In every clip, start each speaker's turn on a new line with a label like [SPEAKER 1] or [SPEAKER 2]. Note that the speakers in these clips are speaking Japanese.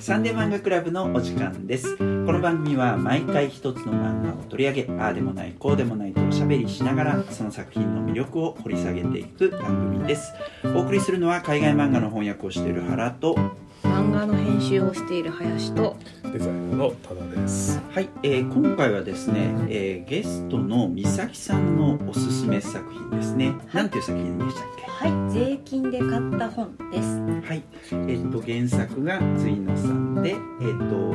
[SPEAKER 1] サンデー漫画クラブのお時間です。この番組は毎回一つの漫画を取り上げああでもないこうでもないとおしゃべりしながらその作品の魅力を掘り下げていく番組です。お送りするのは海外漫画の翻訳をしている原と
[SPEAKER 2] 漫画の編集をしている林と。
[SPEAKER 3] デザイナーの多田です。
[SPEAKER 1] はい、えー今回はですね、えーゲストの美咲さんのおすすめ作品ですね、なんていう作品でしたっけ？
[SPEAKER 4] はい、税金で買った本です。
[SPEAKER 1] はい、えっ、と原作が隋野さんで、えっ、と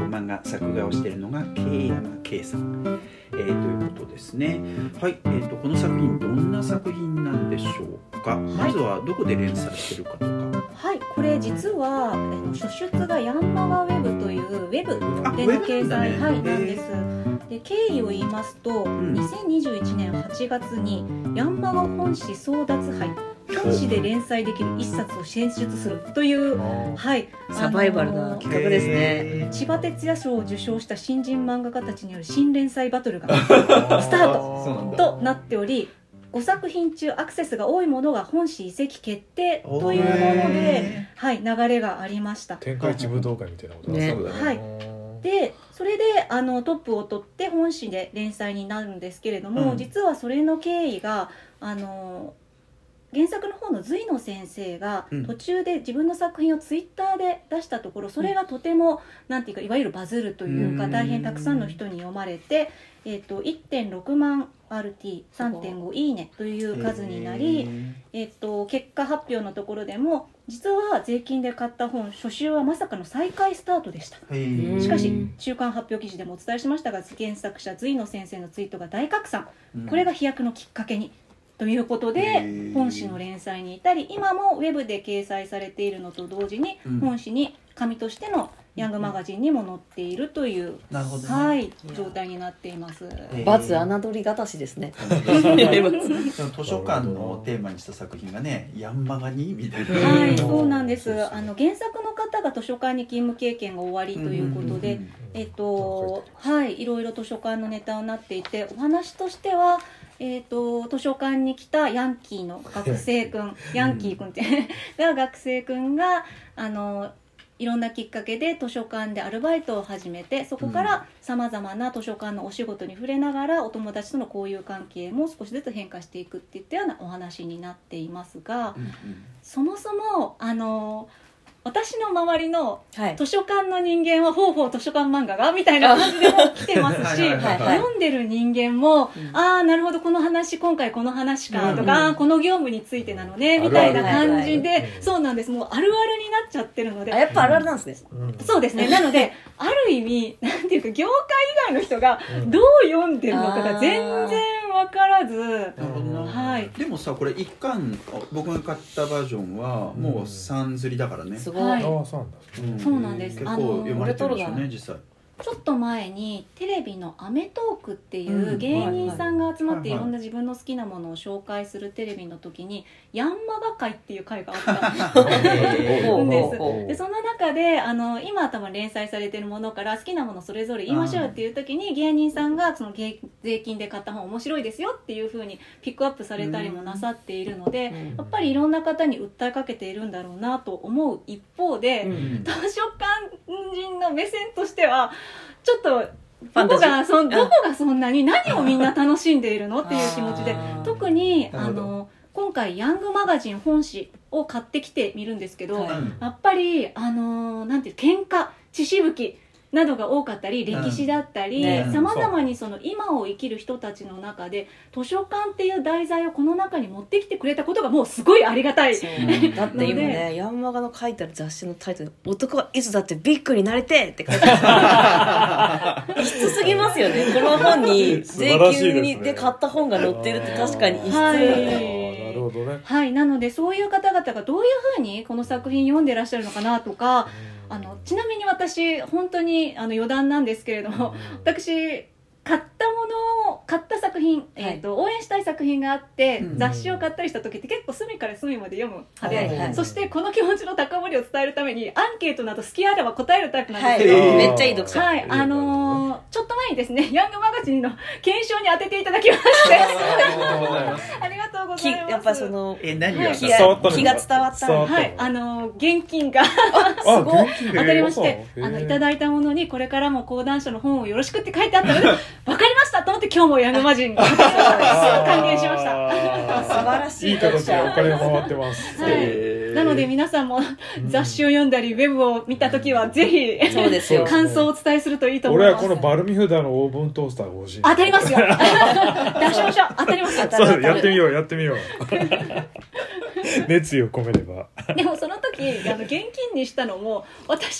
[SPEAKER 1] 漫画作画をしているのが慶山圭さん、えーということですね。はい、えっ、とこの作品どんな作品なんでしょうか？まずはどこで連載してるかとか。
[SPEAKER 4] はい、これ実はあの初出がヤンマガウェブというウェブ
[SPEAKER 1] あ
[SPEAKER 4] での掲載、
[SPEAKER 1] ね
[SPEAKER 4] はい、なんです。で経緯を言いますと、
[SPEAKER 1] ん
[SPEAKER 4] 2021年8月にヤンマガ本誌争奪杯本誌で連載できる一冊を選出するという、はい、
[SPEAKER 2] サバイバルな企画ですね。
[SPEAKER 1] えー。
[SPEAKER 4] 千葉哲也賞を受賞した新人漫画家たちによる新連載バトルが スタートとなっており5作品中アクセスが多いものが本誌移籍決定というもので、はい、流れがありました。
[SPEAKER 3] 天下一武道会みたいなこと
[SPEAKER 2] ね。
[SPEAKER 1] そうだね。
[SPEAKER 4] はい。でそれであのトップを取って本誌で連載になるんですけれども、
[SPEAKER 1] うん。
[SPEAKER 4] 実はそれの経緯があの原作の方の隋野先生が
[SPEAKER 1] うん。
[SPEAKER 4] 途中で自分の作品をツイッターで出したところそれがとてもなんていうかいわゆるバズるというか
[SPEAKER 1] うん。
[SPEAKER 4] 大変たくさんの人に読まれて、えっと1.6万 RT3.5 いいねという数になり、えっと結果発表のところでも実は税金で買った本初週はまさかの再開スタートでした。しかし
[SPEAKER 2] うん
[SPEAKER 4] 中間発表記事でもお伝えしましたが原作者隋野先生のツイートが大拡散。
[SPEAKER 1] うん。
[SPEAKER 4] これが飛躍のきっかけにということ
[SPEAKER 1] へ
[SPEAKER 4] で
[SPEAKER 1] ー
[SPEAKER 4] 本誌の連載に至り今もウェブで掲載されているのと同時に
[SPEAKER 1] うん
[SPEAKER 4] 本誌に紙としてのヤングマガジンにも載っているという、
[SPEAKER 1] なるほどね。
[SPEAKER 4] はい、状態になっています。
[SPEAKER 1] ー
[SPEAKER 2] バツ侮りがたしですね。
[SPEAKER 1] 図書館のテーマにした作品がね、ヤンマガにみたいな。
[SPEAKER 4] はい、
[SPEAKER 3] うん
[SPEAKER 4] そうなんです。あの原作の方が図書館に勤務経験が終わりということで、えっと、はい、いろいろ図書館のネタになっていて、お話としては。えっと図書館に来たヤンキーの学生く ん。ヤンキーくんって が学生くんがあのいろんなきっかけで図書館でアルバイトを始めてそこからさまざまな図書館のお仕事に触れながらお友達との交友関係も少しずつ変化していくっていったようなお話になっていますが
[SPEAKER 1] うんうん。
[SPEAKER 4] そもそもあの私の周りの
[SPEAKER 2] はい。
[SPEAKER 4] 図書館の人間はほうほう図書館漫画がみたいな感じでも来てますし読んでる人間も、
[SPEAKER 2] うん。
[SPEAKER 4] ああなるほどこの話今回この話かとか、この業務についてなのねみたいな感じで
[SPEAKER 3] あるある
[SPEAKER 4] そうなんです。もうあるあるになっちゃってるので。
[SPEAKER 2] あ、やっぱあるあるなんですね。
[SPEAKER 3] うん。
[SPEAKER 4] そうですね。なのである意味なんていうか業界以外の人が
[SPEAKER 3] うん。
[SPEAKER 4] どう読んでるのかが全然分からず。
[SPEAKER 1] なるほどな。
[SPEAKER 4] はい
[SPEAKER 1] でもさこれ一巻あ僕が買ったバージョンはもう三釣りだからね、
[SPEAKER 2] すごい。
[SPEAKER 3] そうなんだ。
[SPEAKER 1] うん
[SPEAKER 4] そうなんです
[SPEAKER 1] 結構読まれてるでしょうね実際
[SPEAKER 4] ちょっと前にテレビの『アメトーーク』ってい
[SPEAKER 1] う
[SPEAKER 4] 芸人さんが集まって
[SPEAKER 1] はい
[SPEAKER 4] ろんな自分の好きなものを紹介するテレビの時に「ヤンマガ会」っていう会があったんです でその中であの今多分連載されてるものから好きなものそれぞれ言いましょうっていう時に芸人さんがその芸税金で買った本面白いですよっていうふうにピックアップされたりもなさっているので
[SPEAKER 2] うん。
[SPEAKER 4] やっぱりいろんな方に訴えかけているんだろうなと思う一方で、
[SPEAKER 2] うん。
[SPEAKER 4] 図書館人の目線としてはちょっとどこがそんどこがそんなに何をみんな楽しんでいるのっていう気持ちで特にあの今回ヤングマガジン本誌を買ってきてみるんですけど、
[SPEAKER 2] はい。
[SPEAKER 4] やっぱりあのーなんていう喧嘩血しぶきなどが多かったり歴史だったり
[SPEAKER 2] ね。
[SPEAKER 4] さまざまにその今を生きる人たちの中で図書館っていう題材をこの中に持ってきてくれたことがもうすごいありがたい。
[SPEAKER 2] そう。だって今ねヤンマガの書いてある雑誌のタイトル「男はいつだってビッグになりてえ!」って書いてある。異質すぎますよね。この本に税金で買った本が載ってるって確かに異質、
[SPEAKER 4] は
[SPEAKER 3] あ
[SPEAKER 4] い
[SPEAKER 3] あなるほどね。
[SPEAKER 4] はい、なのでそういう方々がどういうふうにこの作品読んでらっしゃるのかなとかあのちなみに私本当にあの余談なんですけれども私買ったもの買った作品、えー、と応援したい作品があって、
[SPEAKER 2] うん。
[SPEAKER 4] 雑誌を買ったりした時って結構隅から隅まで読む派で、
[SPEAKER 2] はいはい。
[SPEAKER 4] そしてこの気持ちの高まりを伝えるためにアンケートなど好きあれば答えるタイプなんで
[SPEAKER 2] はい、
[SPEAKER 4] すけど、
[SPEAKER 1] へー
[SPEAKER 2] めっちゃいい読者、
[SPEAKER 4] はい、あのーちょっと前にですね、ヤングマガジンの検証に当てていただきまして、ありがとうご
[SPEAKER 2] き
[SPEAKER 4] ざいます。
[SPEAKER 2] やっぱその
[SPEAKER 1] え何が？
[SPEAKER 2] 気が気が伝わった
[SPEAKER 3] 伝わった
[SPEAKER 4] はい、あのー現金が。
[SPEAKER 3] あ
[SPEAKER 2] ごい。
[SPEAKER 4] 当たりまして。あの、いただいたものに、これからも講談社の本をよろしくって書いてあったので、わかりましたと思って今日もヤングマガジンに、す。ぐ還元しました。
[SPEAKER 2] 素晴らしい。
[SPEAKER 3] いい形でお金が回ってます。
[SPEAKER 4] はい。
[SPEAKER 1] えー。
[SPEAKER 4] なので皆さんも雑誌を読んだり、ウェブを見たときは、ぜひ、
[SPEAKER 2] そうですよ。
[SPEAKER 4] 感想をお伝えするといいと思います。
[SPEAKER 3] 俺はこのバルミューダのオーブントースターが欲しい。
[SPEAKER 4] 当たりますよ。出しましょう。当たりますよ。
[SPEAKER 2] 当たる
[SPEAKER 3] そうやってみようやってみよう。熱意を込めれば
[SPEAKER 4] でもその時あの現金にしたのも私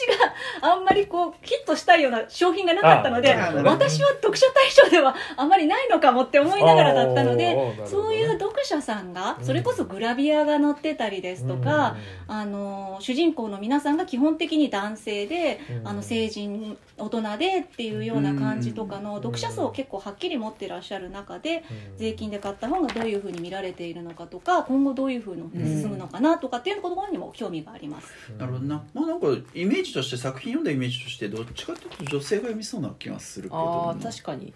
[SPEAKER 4] があんまりこうヒットしたいような商品がなかったので私は読書対象ではあまりないのかもって思いながらだったのでそういう読者さんがそれこそグラビアが載ってたりですとか、あの主人公の皆さんが基本的に男性で、
[SPEAKER 3] うん。
[SPEAKER 4] あの成人大人でっていうような感じとかの読者層を結構はっきり持ってらっしゃる中で、税金で買った本がどういうふうに見られているのかとか今後どういうふうに進むのかなとかっていうところにも興味があります。
[SPEAKER 1] なるほどな。まあなんかイメージとして作品読んだイメージとしてどっちかというと女性が読みそうな気がするけど
[SPEAKER 2] あ確かに。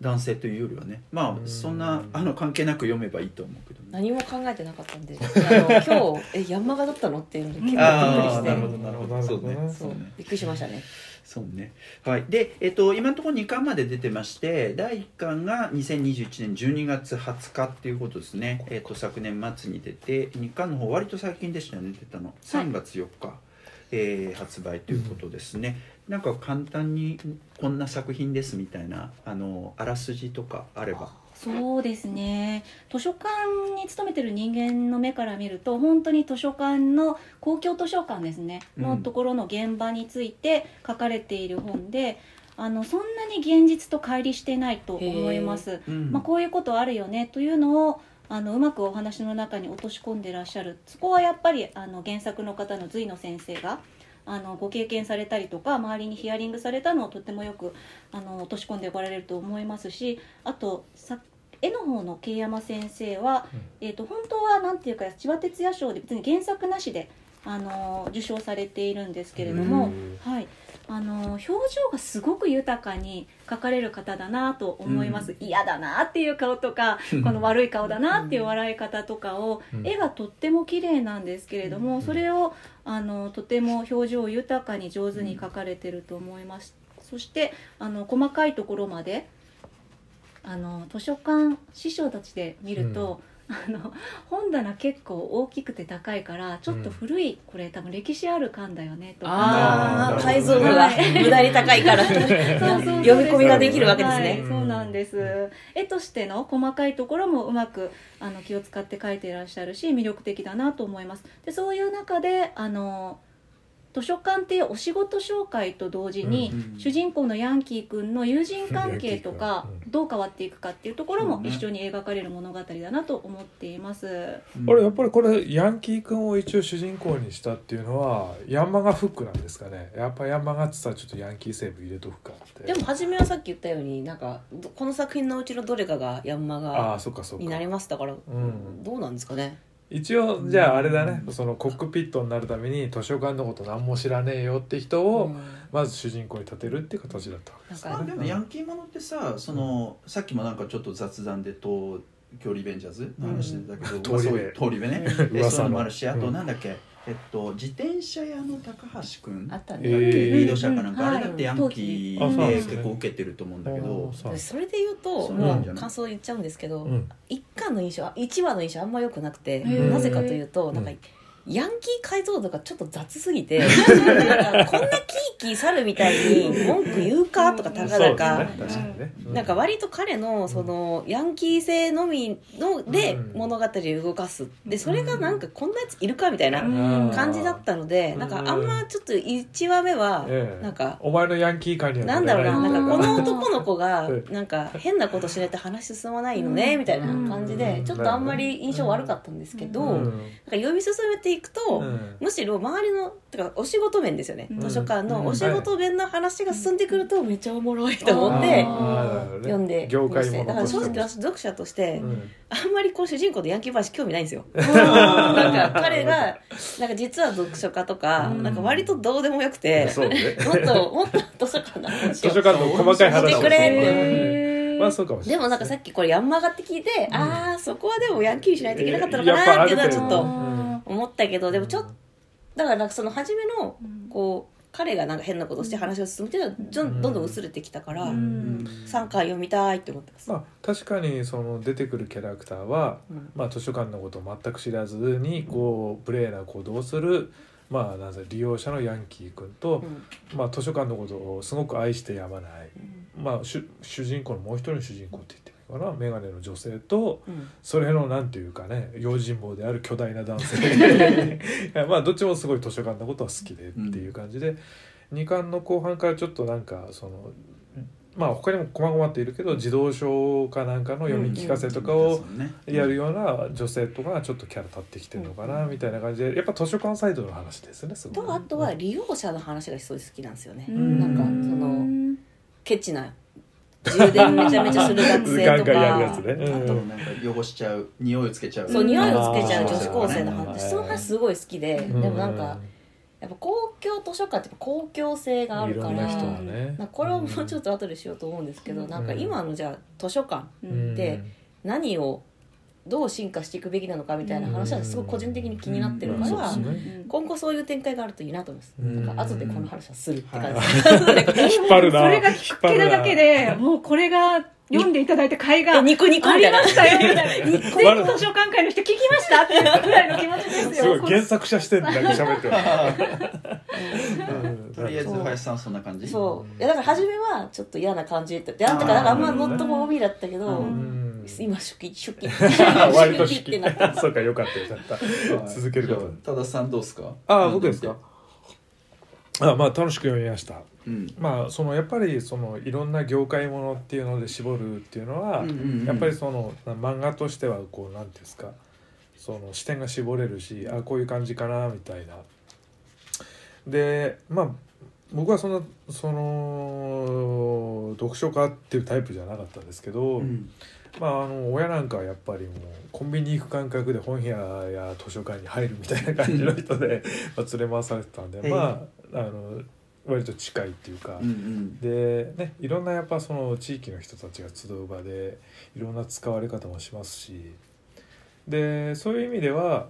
[SPEAKER 1] 男性というよりはね。ま
[SPEAKER 3] うん。
[SPEAKER 1] あそんなあの関係なく読めばいいと思うけどね。
[SPEAKER 2] 何も考えてなかったんで。あの今日えヤンマガだったの？っていうので結構びっくりして。
[SPEAKER 1] なるほどなるほど。そうね。
[SPEAKER 2] そう
[SPEAKER 1] ね。
[SPEAKER 2] びっくりしましたね
[SPEAKER 1] そうね。はい。でえっと今のところ2巻まで出てまして第1巻が2021年12月20日っていうことですね。えっと昨年末に出て2巻の方割と最近でしたよね出たの。3月4日、えー発売ということですね、なんか簡単にこんな作品ですみたいなあのあらすじとかあれば
[SPEAKER 4] そうですね。図書館に勤めてる人間の目から見ると本当に図書館の公共図書館ですね、
[SPEAKER 1] うん。
[SPEAKER 4] のところの現場について書かれている本であのそんなに現実と乖離してないと思います。
[SPEAKER 1] うん。
[SPEAKER 4] まあ、こういうことあるよねというのをあのうまくお話の中に落とし込んでらっしゃる。そこはやっぱりあの原作の方の随野先生があのご経験されたりとか周りにヒアリングされたのをとてもよくあの落とし込んでおられると思いますしあとさ絵の方の慶山先生は、えー、と本当はなんていうか千葉哲也賞で別に原作なしであの受賞されているんですけれども、
[SPEAKER 3] うん。
[SPEAKER 4] はい、あの表情がすごく豊かに描かれる方だなと思います、嫌だなっていう顔とかこの悪い顔だなっていう笑い方とかを、
[SPEAKER 3] うん。
[SPEAKER 4] 絵がとっても綺麗なんですけれども、それをあのとても表情豊かに上手に描かれてると思います、そしてあの細かいところまであの図書館師匠たちで見ると、あの本棚結構大きくて高いからちょっと古い、これ多分歴史ある館だよねとか。
[SPEAKER 2] ああ解像度が無駄に高いから。
[SPEAKER 4] そうそうそう
[SPEAKER 2] 読み込みができるわけですね、
[SPEAKER 4] はい、そうなんです。絵としての細かいところもうまくあの気を使って描いていらっしゃるし魅力的だなと思います。でそういう中であの図書館っていうお仕事紹介と同時に、
[SPEAKER 1] うん
[SPEAKER 4] 主人公のヤンキー君の友人関係とかどう変わっていくかっていうところも一緒に描かれる物語だなと思っています。
[SPEAKER 1] うん。
[SPEAKER 3] これやっぱりこれヤンキー君を一応主人公にしたっていうのはヤンマガフックなんですかね？やっぱヤンマガって言ったらちょっとヤンキー成分入れとくかって。
[SPEAKER 2] でも初めはさっき言ったようになんかどこの作品のうちのどれかがヤンマ
[SPEAKER 3] あ
[SPEAKER 2] ガ
[SPEAKER 3] あそっかそっか。
[SPEAKER 2] になりますだから、
[SPEAKER 3] ん。
[SPEAKER 2] どうなんですかね？
[SPEAKER 3] 一応じゃああれだね。そのコックピットになるために図書館のこと何も知らねえよって人を
[SPEAKER 2] うん。
[SPEAKER 3] まず主人公に立てるっていう形だったわけです
[SPEAKER 2] なんか
[SPEAKER 1] まあでもヤンキーものってさそのさっきもなんかちょっと雑談で東京リベンジャーズの話してたけど、
[SPEAKER 3] うん
[SPEAKER 1] まあそういう
[SPEAKER 3] 通
[SPEAKER 1] 通り部ねえ
[SPEAKER 3] 噂の
[SPEAKER 1] そういうのもあるしあと
[SPEAKER 3] うん。
[SPEAKER 1] なんだっけ、えっと自転車屋の高橋くん？
[SPEAKER 2] あったね、
[SPEAKER 3] えー。
[SPEAKER 1] リード者かなんか、
[SPEAKER 4] うん
[SPEAKER 1] あれだってヤンキーで結構受けてると思うんだけど、
[SPEAKER 3] そ
[SPEAKER 2] れで言うと感想言っちゃうんですけど、
[SPEAKER 3] うん。
[SPEAKER 2] 一巻の印象1話の印象あんま良くなくて
[SPEAKER 4] ー。
[SPEAKER 2] なぜかというと
[SPEAKER 3] ん
[SPEAKER 2] なんかヤンキー解像度がちょっと雑すぎて なんかこんなキーキー猿みたいに文句言うかとかたかだか、なんか割と彼のそのヤンキー性のみので
[SPEAKER 3] うん。
[SPEAKER 2] 物語を動かす。でそれがなんかこんなやついるかみたいな
[SPEAKER 4] うん。
[SPEAKER 2] 感じだったので
[SPEAKER 3] うん。
[SPEAKER 2] なんかあんまちょっと1話目は
[SPEAKER 3] ええ。
[SPEAKER 2] なんか
[SPEAKER 3] お前のヤンキー感には
[SPEAKER 2] なんだろうななんかこ
[SPEAKER 3] い
[SPEAKER 2] の男の子が
[SPEAKER 3] うん。
[SPEAKER 2] なんか変なことしないと話進まないのねみたいな感じでちょっとあんまり印象悪かったんですけどなんか読み進めていくと
[SPEAKER 3] うん。
[SPEAKER 2] むしろ周りのてかお仕事面ですよね。
[SPEAKER 4] うん。
[SPEAKER 2] 図書館のおお仕事弁の話が進んでくるとめっちゃおもろいと思って読んで
[SPEAKER 3] 業界も
[SPEAKER 2] だから正直
[SPEAKER 3] も
[SPEAKER 2] 私読者として、
[SPEAKER 3] うん。
[SPEAKER 2] あんまりこう主人公のヤンキー話興味ないんですよ。なんか彼がなんか実は読書家とか、
[SPEAKER 3] うん。
[SPEAKER 2] なんか割とどうでもよくて、
[SPEAKER 3] そうね。
[SPEAKER 2] もっともっと図書館の話を
[SPEAKER 3] 図書館の細かい話
[SPEAKER 2] してくれって
[SPEAKER 3] うんまあそうかもしれない
[SPEAKER 2] でもなんかさっきこれヤンマガって聞いて、ああそこはでもヤンキーにしないといけなかったのかなっていうのはちょっと思ったけどでもちょっとだからなんかその初めのこう彼がなんか変なことして話を進めてるのはどん。どんどん薄れてきたから、
[SPEAKER 3] うん。
[SPEAKER 2] 3巻読みたいって思ってます。
[SPEAKER 3] まあ確かにその出てくるキャラクターは、
[SPEAKER 2] うん。
[SPEAKER 3] まあ、図書館のことを全く知らずにこう無礼な行動をする、まあ、なんせ利用者のヤンキー君と
[SPEAKER 2] う、ん。
[SPEAKER 3] まあ、図書館のことをすごく愛してやまない、まあ、主主人公のもう一人の主人公ってかな眼鏡の女性と
[SPEAKER 2] うん。
[SPEAKER 3] それのなんていうかね用心棒である巨大な男性。まあどっちもすごい図書館のことは好きでっていう感じで、2巻の後半からちょっとなんかそのまあ他にも細々っているけど児童書かなんかの読み聞かせとかをやるような女性とかがちょっとキャラ立ってきてるのかなみたいな感じでやっぱ図書館サイドの話ですねすごい。
[SPEAKER 2] とあとは利用者の話がすごい好きなんですよね。
[SPEAKER 4] うん。
[SPEAKER 2] なんかそのケチな充電めちゃめちゃする学生と
[SPEAKER 3] ガンガンやるや
[SPEAKER 2] か。
[SPEAKER 3] つね、うん
[SPEAKER 1] あとなんか汚しちゃう匂いをつけちゃう。
[SPEAKER 2] そう匂いをつけちゃう女子高生の話。その話すごい好きで。
[SPEAKER 3] うん。
[SPEAKER 2] でもなんかやっぱ公共図書館ってやっぱ公共性があるからこれをもうちょっと後でしようと思うんですけどなんか今のじゃあ図書館
[SPEAKER 3] うん。
[SPEAKER 2] で何をどう進化していくべきなのかみたいな話はすごく個人的に気になってるか
[SPEAKER 3] うん。
[SPEAKER 2] ら今後そういう展開があるといいなと思います。
[SPEAKER 3] うん。
[SPEAKER 2] なんか後でこの話はするって感じ。
[SPEAKER 3] 引っ張るな。
[SPEAKER 4] それが聞けるだけでもうこれが読んでいただいた甲斐がありましたよみたいな。全図書館会の人聞きましたっていうぐらいの気持ちです
[SPEAKER 3] すごい
[SPEAKER 4] よ
[SPEAKER 3] 原作者視点でだけ喋ってる。う ん
[SPEAKER 1] とりあえず林さんそんな感じ？
[SPEAKER 2] そう。いやだから初めはちょっと嫌な感じって。であんたかなんかあんまノットも帯だったけど、
[SPEAKER 3] うん
[SPEAKER 2] 今初期初期。
[SPEAKER 3] 割 と
[SPEAKER 2] 初期ってなって
[SPEAKER 3] そうかよかったよかった続けること。
[SPEAKER 1] 多田さんどうですか？
[SPEAKER 3] ああ僕ですか？あまあ楽しく読みました。
[SPEAKER 1] うん。
[SPEAKER 3] まあそのやっぱりそのいろんな業界ものっていうので絞るっていうのは、
[SPEAKER 1] うんうんうん。
[SPEAKER 3] やっぱりそのな漫画としてはこうなんていうんですか？その視点が絞れるしあこういう感じかなみたいな。でまあ僕はそのその読書家っていうタイプじゃなかったんですけど、
[SPEAKER 1] うん
[SPEAKER 3] まあ、あの親なんかはやっぱりもうコンビニ行く感覚で本屋や図書館に入るみたいな感じの人で まあ連れ回されてたんで、
[SPEAKER 1] ええ。
[SPEAKER 3] まああの割と近いっていうか、
[SPEAKER 1] うんうん。
[SPEAKER 3] でねいろんなやっぱその地域の人たちが集う場でいろんな使われ方もしますし。でそういう意味では、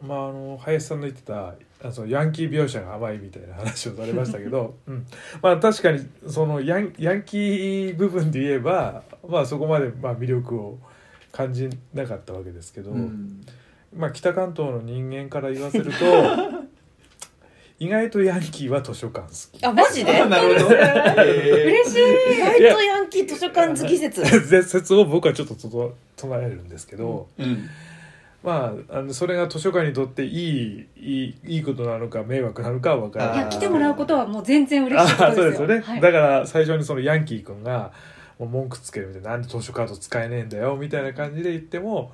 [SPEAKER 3] まあ、あの林さんの言ってたあそのヤンキー描写が甘いみたいな話をされましたけど、うん、まあ確かにそのヤンヤンキー部分で言えば、まあ、そこまでまあ魅力を感じなかったわけですけど、
[SPEAKER 1] うん。
[SPEAKER 3] まあ、北関東の人間から言わせると 意外とヤンキーは図書館好き。
[SPEAKER 2] あマジで？
[SPEAKER 1] なるほど。え
[SPEAKER 4] 嬉しい。
[SPEAKER 2] 意外とヤンキー図書館好き説
[SPEAKER 3] 絶説を僕はちょっととと唱えるんですけど、
[SPEAKER 1] ーうん。
[SPEAKER 3] まああのそれが図書館にとっていいいいいいことなのか迷惑なのかは分からない。
[SPEAKER 4] いや来てもらうことはもう全然嬉しいこ
[SPEAKER 3] あ
[SPEAKER 4] とでよ。
[SPEAKER 3] そうですすよね、
[SPEAKER 4] はい。
[SPEAKER 3] だから最初にそのヤンキー君がもう文句つけるみたいな「なんで図書カード使えねえんだよ」みたいな感じで言っても、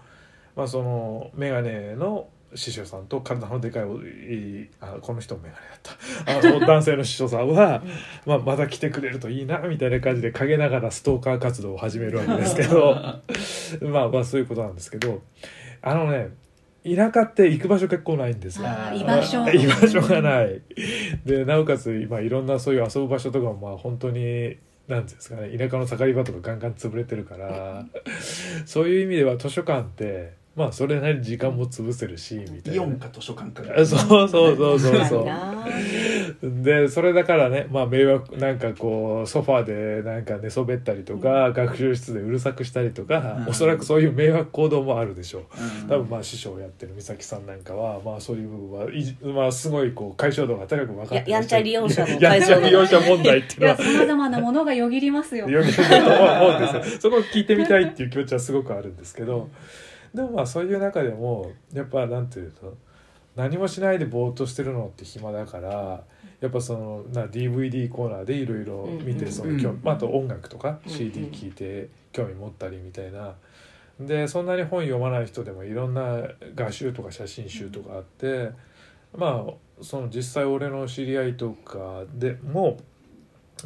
[SPEAKER 3] まあ、その眼鏡の師匠さんと体のでかいあこの人も眼鏡だった。あの男性の師匠さんは、まあ、また来てくれるといいなみたいな感じで陰ながらストーカー活動を始めるわけですけど まあまあそういうことなんですけどあのね田舎って行く場所結構ないんですよ。
[SPEAKER 4] 居場所。
[SPEAKER 3] 居場所がない。でなおかつ今いろんなそういう遊ぶ場所とかもまあ本当になんですかね田舎の盛り場とかガンガン潰れてるから そういう意味では図書館ってまあそれなりに時間も潰せるしみたいな。
[SPEAKER 1] イオンか図書館か
[SPEAKER 3] あそうそうそうそうそう。でそれだからねまあ迷惑なんかこうソファーでなんか寝そべったりとか、学習室でうるさくしたりとか、
[SPEAKER 1] うん。
[SPEAKER 3] おそらくそういう迷惑行動もあるでしょう。
[SPEAKER 1] うん。
[SPEAKER 3] 多分まあ師匠をやってる美咲さんなんかはまあそういう部分はいじまあすごいこう解消度が高く分かって
[SPEAKER 2] ややんちゃ利用者の
[SPEAKER 3] やんちゃ利用者問題っていうのは。
[SPEAKER 4] さまざまなものがよぎりますよ。
[SPEAKER 3] 読みたいと思うんですよ。そこを聞いてみたいっていう気持ちはすごくあるんですけどでもまあそういう中でもやっぱなんていうと何もしないでぼーっとしてるのって暇だからやっぱそのな DVD コーナーでいろいろ見て
[SPEAKER 2] うん
[SPEAKER 3] その興味、
[SPEAKER 1] うん
[SPEAKER 3] まあ、あと音楽とか
[SPEAKER 2] うん
[SPEAKER 3] CD 聴いて興味持ったりみたいな。でそんなに本読まない人でもいろんな画集とか写真集とかあってまあその実際俺の知り合いとかでも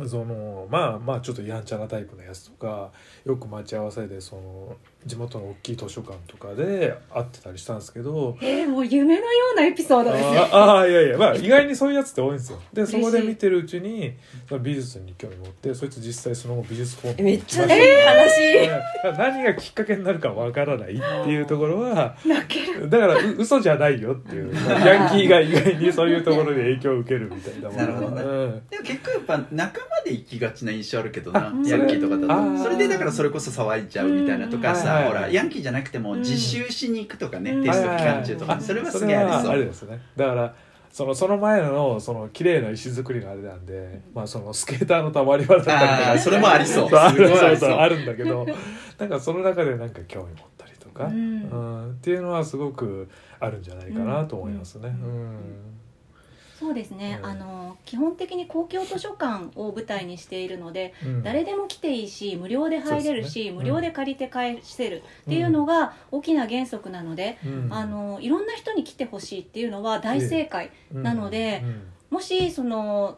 [SPEAKER 3] そのまあまあちょっとやんちゃなタイプのやつとかよく待ち合わせでその地元の大きい図書館とかで会ってたりしたんですけど。
[SPEAKER 4] えー、もう夢のようなエピソードですね
[SPEAKER 3] ああいやいやまあ意外にそういうやつって多いんですよ。でそこで見てるうちに美術に興味持ってそいつ実際その後美術フォーム
[SPEAKER 2] めっちゃい。い話、
[SPEAKER 3] 何がきっかけになるかわからないっていうところは
[SPEAKER 4] 泣ける。
[SPEAKER 3] だからう嘘じゃないよっていうヤンキーが意外にそういうところで影響を受けるみたいなもの
[SPEAKER 1] なるほどね
[SPEAKER 3] うん
[SPEAKER 1] でも結構やっぱ仲間で行きがちな印象あるけどな
[SPEAKER 3] あ
[SPEAKER 1] ヤンキーとかだと。それでだからそれこそ騒いじゃうみたいなとか
[SPEAKER 3] うん。
[SPEAKER 1] さほらヤンキーじゃなくても
[SPEAKER 4] うん
[SPEAKER 1] 自習しに行くとかね
[SPEAKER 4] うん。
[SPEAKER 1] テスト期間中とかそれはすげえあり
[SPEAKER 3] それはあれですねだからそのその前のその綺麗な石造りがあれなんで、まあ、そのスケーターのたまり場だったりとか
[SPEAKER 1] それもありそう。
[SPEAKER 3] ある
[SPEAKER 1] そう。
[SPEAKER 3] そうあるんだけど なんかその中でなんか興味持ったりとか、
[SPEAKER 4] う
[SPEAKER 3] うん。んっていうのはすごくあるんじゃないかなと思いますね。
[SPEAKER 4] う
[SPEAKER 3] うんん
[SPEAKER 4] そうですね、
[SPEAKER 3] うん
[SPEAKER 4] あの基本的に公共図書館を舞台にしているので、
[SPEAKER 3] うん。
[SPEAKER 4] 誰でも来ていいし無料で入れるし、
[SPEAKER 3] ね。
[SPEAKER 4] 無料で借りて返せるっていうのが大きな原則なので、
[SPEAKER 3] うん。
[SPEAKER 4] あのいろんな人に来てほしいっていうのは大正解、なので
[SPEAKER 3] うん。
[SPEAKER 4] もしその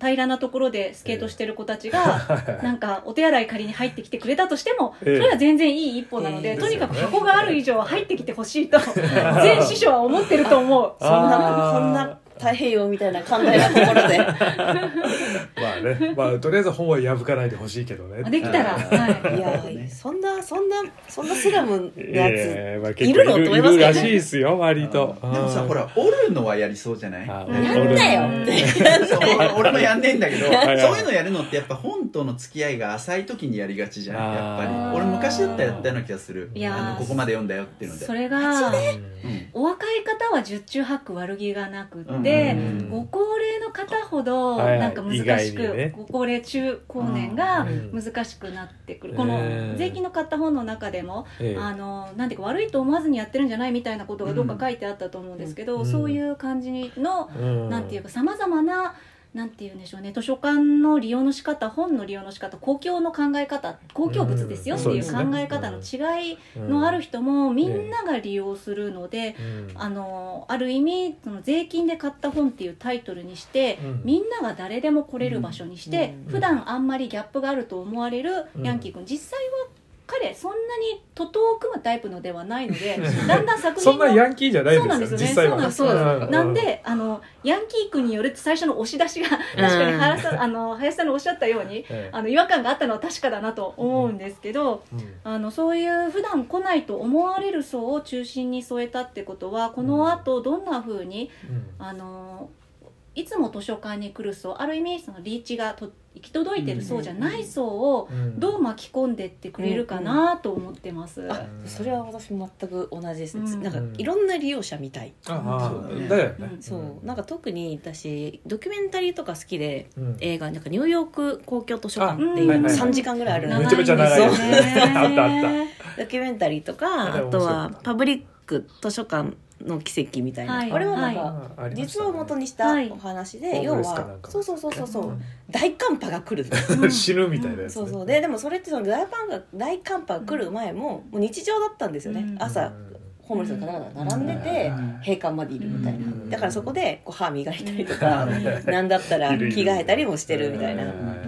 [SPEAKER 4] 平らなところでスケートしてる子たちが、
[SPEAKER 3] はい。
[SPEAKER 4] なんかお手洗い借りに入ってきてくれたとしても、
[SPEAKER 3] ええ。
[SPEAKER 4] それは全然いい一歩なので、
[SPEAKER 2] ええ
[SPEAKER 4] とにかく箱がある以上は入ってきてほしいと 全師匠は思ってると思う。
[SPEAKER 2] そんなそんな太平洋みたいな寛大なところで。
[SPEAKER 3] まあね、まあとりあえず本は破かないでほしいけどね。
[SPEAKER 4] できたら、はい。
[SPEAKER 2] いや
[SPEAKER 1] ね。
[SPEAKER 2] そんなそんなそんなスラムの
[SPEAKER 3] い
[SPEAKER 2] や
[SPEAKER 3] やいやまあ、
[SPEAKER 2] いるの？と思いますけどね？
[SPEAKER 3] いるらしいですよ割と。
[SPEAKER 1] でもさ
[SPEAKER 3] うん
[SPEAKER 1] ほら折るのはやりそうじゃない？
[SPEAKER 3] あ
[SPEAKER 4] や
[SPEAKER 2] んなよ
[SPEAKER 3] 俺
[SPEAKER 2] って。
[SPEAKER 1] そう俺もやんねえんだけどそういうのやるのってやっぱ本との付き合いが浅い時にやりがちじゃんやっぱり。俺昔だったらやったような気がする。
[SPEAKER 4] いやー。
[SPEAKER 1] あのここまで読んだよっていうので。
[SPEAKER 4] それ。が
[SPEAKER 1] うん。
[SPEAKER 4] お若い方は十中八九悪気がなくって、
[SPEAKER 3] うん
[SPEAKER 4] ご高齢の方ほどなんか難しく、ご高齢中高年が
[SPEAKER 3] うん。
[SPEAKER 4] 難しくなってくる、
[SPEAKER 3] うん
[SPEAKER 4] この税金の買った本の中でも、
[SPEAKER 3] ええ。
[SPEAKER 4] あのなんていうか悪いと思わずにやってるんじゃないみたいなことがどっか書いてあったと思うんですけど、
[SPEAKER 3] うん。
[SPEAKER 4] そういう感じの、
[SPEAKER 3] うん。
[SPEAKER 4] なんていうかさまざまななんていうんでしょうね。図書館の利用の仕方本の利用の仕方公共の考え方公共物ですよっていう考え方の違いのある人もみんなが利用するので、
[SPEAKER 3] うん。
[SPEAKER 4] あのある意味その税金で買った本っていうタイトルにして、
[SPEAKER 3] うん。
[SPEAKER 4] みんなが誰でも来れる場所にして、
[SPEAKER 2] うん。
[SPEAKER 4] 普段あんまりギャップがあると思われるヤンキー君、実際は彼そんなに徒党を組むタイプのではないので だんだん作
[SPEAKER 3] そんなヤンキーじゃないですよ
[SPEAKER 4] そうなんですよね。
[SPEAKER 3] 実際は。
[SPEAKER 4] そうなんですなんであのヤンキー君によるって最初の押し出しが確かに林さん,、あの林さんのおっしゃったように
[SPEAKER 3] ええ。
[SPEAKER 4] あの違和感があったのは確かだなと思うんですけど、
[SPEAKER 3] うん。
[SPEAKER 4] あのそういう普段来ないと思われる層を中心に添えたってことはこの後どんな風に
[SPEAKER 3] うん。
[SPEAKER 4] あのいつも図書館に来る層ある意味そのリーチがと行き届いてる層じゃない層を
[SPEAKER 3] うん
[SPEAKER 4] どう巻き込んでってくれるかなと思ってます。
[SPEAKER 2] あそれは私も全く同じです、
[SPEAKER 4] うん。
[SPEAKER 2] なんかいろんな利用者みたい。
[SPEAKER 3] ああ
[SPEAKER 1] そうだね。
[SPEAKER 3] だよね。
[SPEAKER 4] うん
[SPEAKER 2] そう。なんか特に私ドキュメンタリーとか好きで
[SPEAKER 3] うん。
[SPEAKER 2] 映画なんかニューヨーク公共図書館っていう
[SPEAKER 4] あはいはいはい
[SPEAKER 2] 3時間ぐらいある
[SPEAKER 3] めちゃめちゃ長いですね
[SPEAKER 4] 長いんですよね。
[SPEAKER 3] あったあっ
[SPEAKER 2] ドキュメンタリーと
[SPEAKER 3] あ
[SPEAKER 2] かあとはパブリック図書館の奇跡みたいな、
[SPEAKER 4] はい。
[SPEAKER 2] あれはなんか、
[SPEAKER 3] あありましたね。
[SPEAKER 2] 実話を元にした
[SPEAKER 4] はい。
[SPEAKER 2] お話で、
[SPEAKER 3] はい
[SPEAKER 2] 要
[SPEAKER 3] ホームレスかなんか
[SPEAKER 2] はそうそうそうそうそう、
[SPEAKER 3] うん。
[SPEAKER 2] 大寒波が来る
[SPEAKER 3] 死ぬみたいなやつね。
[SPEAKER 2] そうそう。ででもそれってその大寒波が大寒波が来る前も,、もう日常だったんですよね、
[SPEAKER 4] うん。
[SPEAKER 2] 朝ホームレスの方々が並んでて、
[SPEAKER 1] うん。
[SPEAKER 2] 閉館までいるみたいな、
[SPEAKER 3] うん。
[SPEAKER 2] だからそこでこう歯磨いたりと
[SPEAKER 4] う
[SPEAKER 2] か、
[SPEAKER 4] ん。
[SPEAKER 2] なんだったら 着替えたりもしてるみたいな、
[SPEAKER 3] うん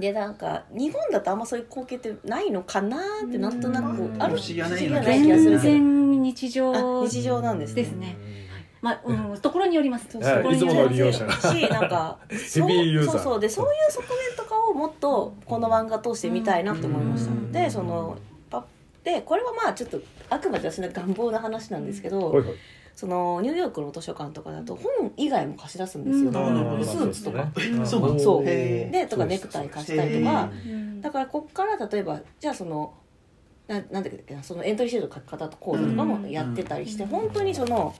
[SPEAKER 2] でなんか日本だとあんまそういう光景ってないのかなってなんとなく
[SPEAKER 1] うん。
[SPEAKER 2] ある
[SPEAKER 1] 不思ない
[SPEAKER 2] 気がする。
[SPEAKER 4] 全然日常。
[SPEAKER 2] あ日常なんですね。
[SPEAKER 4] ですね。まあ、うん、ところによります。
[SPEAKER 2] そう
[SPEAKER 3] はい。
[SPEAKER 4] ところ
[SPEAKER 3] いつも
[SPEAKER 4] によります。
[SPEAKER 3] の利用者が。
[SPEAKER 2] しなんか そうそうそうでそういう側面とかをもっとこの漫画通して見たいなと思いました、
[SPEAKER 3] うん。
[SPEAKER 2] でそのパでこれはまあちょっとあくまで私の願望の話なんですけど、そのニューヨークの図書館とかだと本以外も貸し出すんですよ、
[SPEAKER 4] うん。
[SPEAKER 2] スーツとか、
[SPEAKER 1] うなの
[SPEAKER 2] そう。でとかネクタイ貸したりとか。
[SPEAKER 4] うん。
[SPEAKER 2] だからこっから例えばじゃあそのななんだっけなそのエントリーシートの書き方と講座とかもやってたりして、
[SPEAKER 4] うん。
[SPEAKER 2] 本当にその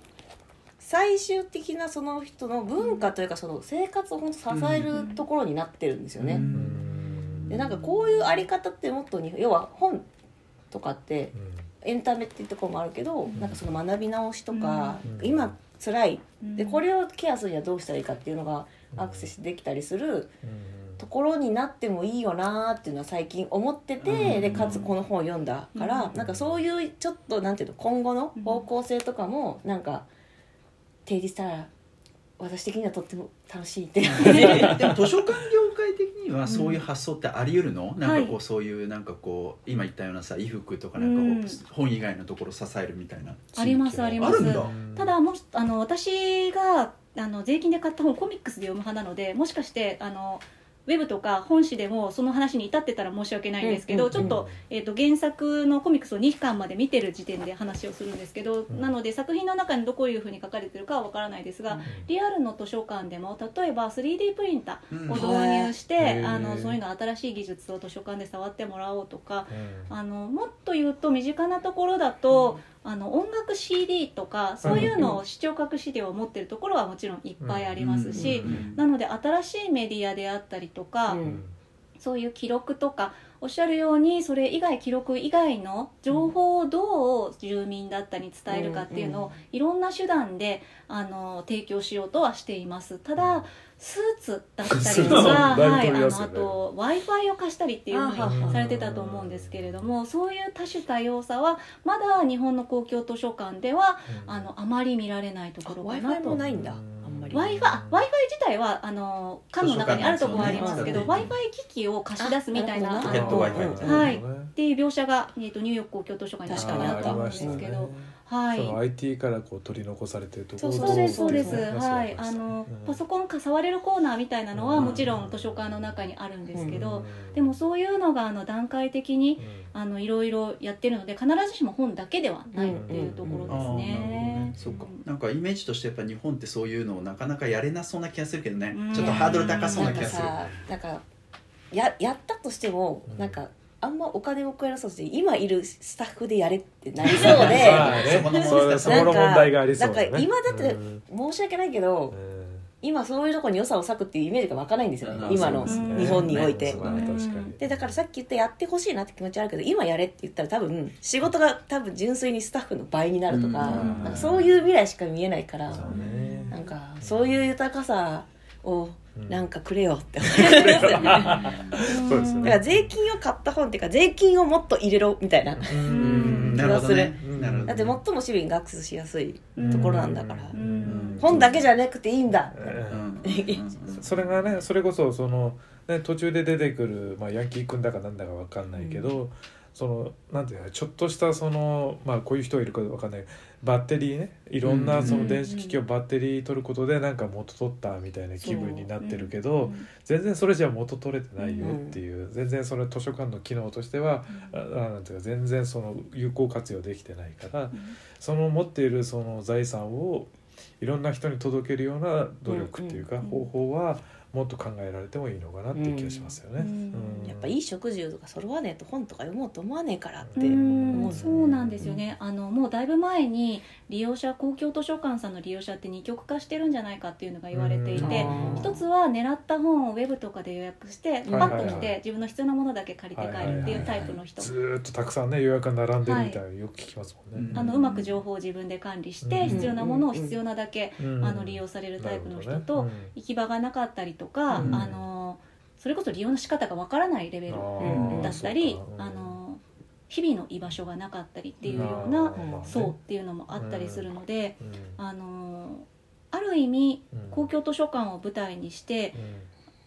[SPEAKER 2] 最終的なその人の文化というかその生活を本当支えるところになってるんですよね。
[SPEAKER 3] うん。
[SPEAKER 2] でなんかこういうあり方ってもっとに要は本とかってエンタメっていうところもあるけど、なんかその学び直しとか、
[SPEAKER 3] うん。
[SPEAKER 2] 今辛い。でこ
[SPEAKER 4] れ
[SPEAKER 2] れをケアするにはどうしたらいいかっていうのがアクセスできたりする
[SPEAKER 3] うん。
[SPEAKER 2] ところになってもいいよなーっていうのは最近思ってて、
[SPEAKER 1] うん。
[SPEAKER 2] でかつこの本を読んだから、
[SPEAKER 4] うん。
[SPEAKER 2] なんかそういうちょっとなんていうの今後の方向性とかもなんか提示したら私的にはとっても楽しいって。
[SPEAKER 1] でも図書館業界的にはそういう発想ってあり得るの、なんかこ
[SPEAKER 4] は
[SPEAKER 1] うそういうなんかこう今言ったようなさ衣服とかなんかこう、
[SPEAKER 4] うん。
[SPEAKER 1] 本以外のところ支えるみたいな。
[SPEAKER 4] ありますあります。
[SPEAKER 1] あるんだ。
[SPEAKER 4] ただもしあの私があの税金で買った本コミックスで読む派なのでもしかしてあのウェブとか本誌でもその話に至ってたら申し訳ないんですけど、
[SPEAKER 2] うん
[SPEAKER 4] ちょっと,、えー、と原作のコミックスを2巻まで見てる時点で話をするんですけど、
[SPEAKER 3] うん。
[SPEAKER 4] なので作品の中にどういうふうに書かれてるかはわからないですが、リアルの図書館でも例えば 3D プリンターを導入して、
[SPEAKER 3] うん。
[SPEAKER 4] あのそういうの新しい技術を図書館で触ってもらおうとか
[SPEAKER 3] うん。
[SPEAKER 4] あのもっと言うと身近なところだと、あの音楽 CD とかそういうのを視聴覚資料を持ってるところはもちろんいっぱいありますし、
[SPEAKER 1] うん。
[SPEAKER 4] なので新しいメディアであったりとか、
[SPEAKER 2] うん。
[SPEAKER 4] そういう記録とかおっしゃるようにそれ以外記録以外の情報をどう住民だったりに伝えるかっていうのをいろんな手段であの提供しようとはしています。ただスーツだったりとか、はい、あのあと w i f i を貸したりっていうふう
[SPEAKER 2] あは
[SPEAKER 4] されてたと思うんですけれどもそういう多種多様さはまだ日本の公共図書館では
[SPEAKER 3] うん。
[SPEAKER 4] あのあまり見られないところ
[SPEAKER 2] w
[SPEAKER 4] か
[SPEAKER 2] i
[SPEAKER 4] な
[SPEAKER 2] f i
[SPEAKER 4] と
[SPEAKER 2] もないんだり。
[SPEAKER 4] W i f i w i f i 自体はあの館の中にあるところはありますけど w
[SPEAKER 1] 館
[SPEAKER 4] i
[SPEAKER 1] の
[SPEAKER 4] f i 機器を貸し出すみたいなはいってい。う描写が、えー、とニューヨーク公共図書館に確かにあったと思うんですけど、はい。
[SPEAKER 3] その IT からこう取り残されてるところ
[SPEAKER 2] そう
[SPEAKER 4] そうですそうです、はい。あのパソコンか触れるコーナーみたいなのは
[SPEAKER 3] うん。
[SPEAKER 4] もちろん図書館の中にあるんですけど、
[SPEAKER 3] うん。
[SPEAKER 4] でもそういうのがあの段階的にあのいろいろやってるので必ずしも本だけではないっていうところですね。
[SPEAKER 1] ね。そうか。なんかイメージとしてやっぱ日本ってそういうのをなかなかやれなそうな気がするけどね、
[SPEAKER 4] うん。
[SPEAKER 1] ちょっとハードル高そう
[SPEAKER 2] な
[SPEAKER 1] 気がする。
[SPEAKER 2] さなんかややったとしても
[SPEAKER 3] うん。
[SPEAKER 2] なんかあんまお金も食えなそうし今いるスタッフでやれってなりそうで。
[SPEAKER 1] そこの
[SPEAKER 3] 問題がありそうだね。
[SPEAKER 2] なんか今だって
[SPEAKER 3] うん
[SPEAKER 2] 申し訳ないけど
[SPEAKER 3] うん。
[SPEAKER 2] 今そういうところに良さを割くっていうイメージが湧かないんですよね。
[SPEAKER 1] うん
[SPEAKER 2] 今の日本において。
[SPEAKER 1] ね。
[SPEAKER 3] まあ確かに。
[SPEAKER 2] でだからさっき言ったやってほしいなって気持ちはあるけど今やれって言ったら多分仕事が多分純粋にスタッフの倍になるとか,、
[SPEAKER 1] うん。
[SPEAKER 2] かそういう未来しか見えないから、
[SPEAKER 3] そうね。
[SPEAKER 2] なんかそういう豊かさを
[SPEAKER 3] うん
[SPEAKER 2] なんかくれよって思いますよね。だか
[SPEAKER 3] そうですね。
[SPEAKER 2] ら税金を買った本っていうか税金をもっと入れろみたいな。
[SPEAKER 3] 気がする。
[SPEAKER 2] だって最も市民がアクセスしやすいところなんだから、
[SPEAKER 4] うん。
[SPEAKER 2] 本だけじゃなくていいんだ、
[SPEAKER 3] それがねそれこそその、ね、途中で出てくる、まあ、ヤンキー君だかなんだか分かんないけど、そのなんていうのちょっとしたその、まあ、こういう人がいるか分かんないバッテリーねいろん
[SPEAKER 1] う
[SPEAKER 3] なんその電子機器をバッテリー取ることでなんか元取ったみたいな気分になってるけど、全然それじゃ元取れてないよっていう、全然それ図書館の機能としては、ああなんていうか全然その有効活用できてないから、その持っているその財産をいろんな人に届けるような努力っていうか、
[SPEAKER 4] うん。
[SPEAKER 3] 方法はもっと考えられてもいいのかなっていう気がしますよね。
[SPEAKER 4] うん。
[SPEAKER 3] うん。
[SPEAKER 2] やっぱいい食事とか揃わねえと本とか読もうと思わねえからって
[SPEAKER 4] そうなんですよね。あのもうだいぶ前に利用者公共図書館さんの利用者って二極化してるんじゃないかっていうのが言われてい
[SPEAKER 3] うん。
[SPEAKER 4] て一つは狙った本をウェブとかで予約して
[SPEAKER 2] うん
[SPEAKER 4] パッと
[SPEAKER 3] はいはい。はい
[SPEAKER 4] 来て自分の必要なものだけ借りて帰るっていうタイプの人。
[SPEAKER 3] ずーっとたくさんね予約が並んでるみたいなのよく聞きますもんね。
[SPEAKER 4] あのうまく情報を自分で管理して
[SPEAKER 3] うん。
[SPEAKER 4] 必要なものを必要なだけ
[SPEAKER 3] うん。
[SPEAKER 4] あの利用されるタイプの人と行き場がなかったりとか
[SPEAKER 3] うん。
[SPEAKER 4] あのそれこそ利用の仕方がわからないレベルだったりあの日々の居場所がなかったりっていうような層っていうのもあったりするので、
[SPEAKER 3] うん。
[SPEAKER 4] あのある意味
[SPEAKER 3] うん。
[SPEAKER 4] 公共図書館を舞台にして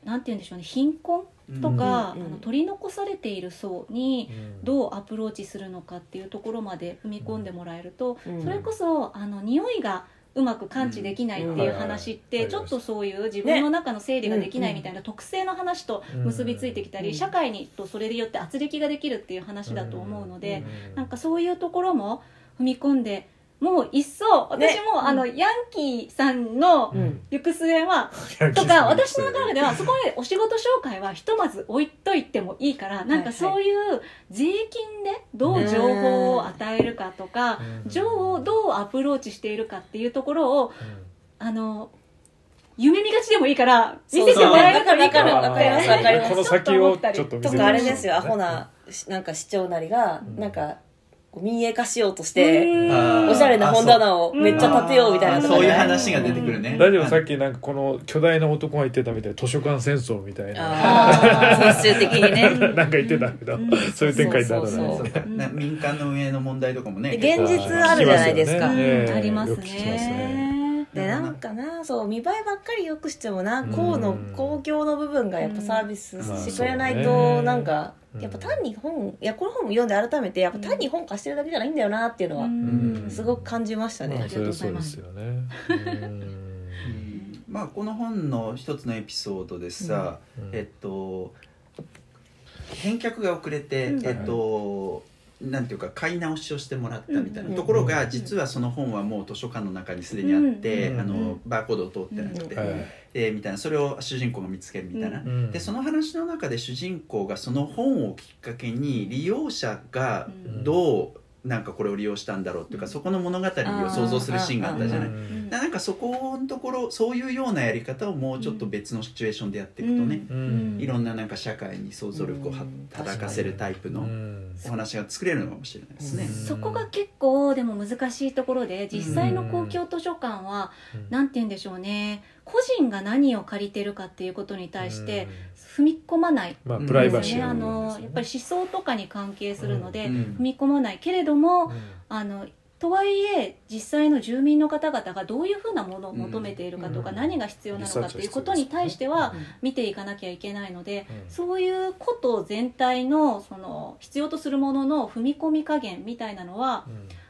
[SPEAKER 3] うん。
[SPEAKER 4] なんて言うんでしょうね貧困とか、
[SPEAKER 2] うん。
[SPEAKER 4] あの取り残されている層に
[SPEAKER 3] うん。
[SPEAKER 4] どうアプローチするのかっていうところまで踏み込んでもらえると、
[SPEAKER 2] うん。
[SPEAKER 4] それこそあの匂いがうまく感知できないっていう話っ
[SPEAKER 3] うん
[SPEAKER 4] てちょっとそういう自分の中の整理ができないみたいな特性の話と結びついてきた
[SPEAKER 2] うん。
[SPEAKER 4] り社会にとそれによって圧力ができるっていう話だと思うので
[SPEAKER 3] うん。
[SPEAKER 4] なんかそういうところも踏み込んでもう一層私
[SPEAKER 2] ね。
[SPEAKER 4] もあのヤンキーさんの
[SPEAKER 2] うん。
[SPEAKER 4] 行く末は とか私の中ではそこでお仕事紹介はひとまず置いといてもいいからなんかそういう税金でどう情報を与えるかとか
[SPEAKER 3] うん。
[SPEAKER 4] 情報をどうアプローチしているかっていうところを
[SPEAKER 3] うん。
[SPEAKER 4] あの夢見がちでもいいから見せてもらえるといいか
[SPEAKER 2] わ
[SPEAKER 4] な
[SPEAKER 2] かるわかります。わかります。
[SPEAKER 3] この先をちょっと
[SPEAKER 2] とかあれですよアホなしなんか市長なりが
[SPEAKER 3] うん。
[SPEAKER 2] なんか民営化しようとして
[SPEAKER 4] うん。
[SPEAKER 2] おしゃれな本棚をめっちゃ建てようみたいなとか
[SPEAKER 1] そういう
[SPEAKER 2] ね
[SPEAKER 1] 話が出てくるね。
[SPEAKER 3] 大丈夫さっきなんかこの巨大な男が言ってたみたいな図書館戦争みたいな。
[SPEAKER 2] 最終的にね。
[SPEAKER 3] なんか言ってたけど、
[SPEAKER 4] うん。
[SPEAKER 3] そういう展開にならない
[SPEAKER 2] そうそう
[SPEAKER 1] そうかな民間の運営の問題とかもね
[SPEAKER 2] で現実あるじゃないですか。
[SPEAKER 4] あります
[SPEAKER 3] ね
[SPEAKER 2] でなんかなそう見栄えばっかりよくしてもなこうの
[SPEAKER 3] うん。
[SPEAKER 2] 公共の部分がやっぱサービス
[SPEAKER 3] うん
[SPEAKER 2] してくれないとなんか
[SPEAKER 3] うん
[SPEAKER 2] やっぱ単に本いやこの本も読んで改めてやっぱ単に本貸してるだけじゃないんだよなっていうのは
[SPEAKER 3] ん。
[SPEAKER 2] すごく感じましたね
[SPEAKER 3] まあ、それはそうですよね。うん
[SPEAKER 1] うん。まあこの本の一つのエピソードでさ、
[SPEAKER 3] うん。
[SPEAKER 1] えっと返却が遅れて、
[SPEAKER 4] うん。
[SPEAKER 1] えっとなんていうか買い直しをしてもらったみたいな、
[SPEAKER 2] うん
[SPEAKER 1] ところが実はその本はもう図書館の中にすでにあって、
[SPEAKER 3] うん
[SPEAKER 1] あのバーコードを通ってなくて、えーみたいな。それを主人公が見つけるみたいな、
[SPEAKER 3] うん
[SPEAKER 1] でその話の中で主人公がその本をきっかけに利用者がどうなんかこれを利用したんだろうっていうか、そこの物語を想像するシーンがあったじゃない？
[SPEAKER 3] うん
[SPEAKER 1] なんかそこのところそういうようなやり方をもうちょっと別のシチュエーションでやっていくとね、
[SPEAKER 3] うん。
[SPEAKER 1] いろんななんか社会に想像力をは
[SPEAKER 2] うん
[SPEAKER 1] 働かせるタイプ
[SPEAKER 3] う
[SPEAKER 1] の
[SPEAKER 3] ん。
[SPEAKER 1] お話が作れるのかもしれないですね。
[SPEAKER 3] うん。
[SPEAKER 4] そこが結構でも難しいところで実際の公共図書館はなんて言うんでしょうね。個人が何を借りてるかっていうことに対して踏み込まない。
[SPEAKER 3] まあ
[SPEAKER 1] うん。
[SPEAKER 3] プライバシー
[SPEAKER 4] ですよね。あのやっぱり思想とかに関係するので、
[SPEAKER 1] うん。
[SPEAKER 4] 踏み込まない。けれども、
[SPEAKER 3] うん。
[SPEAKER 4] あのとはいえ実際の住民の方々がどういうふうなものを求めているかとか、
[SPEAKER 3] うん。
[SPEAKER 4] 何が必要なのかっていうことに対しては見ていかなきゃいけないので、
[SPEAKER 3] うん。
[SPEAKER 4] そういうこと全体のその必要とするものの踏み込み加減みたいなのは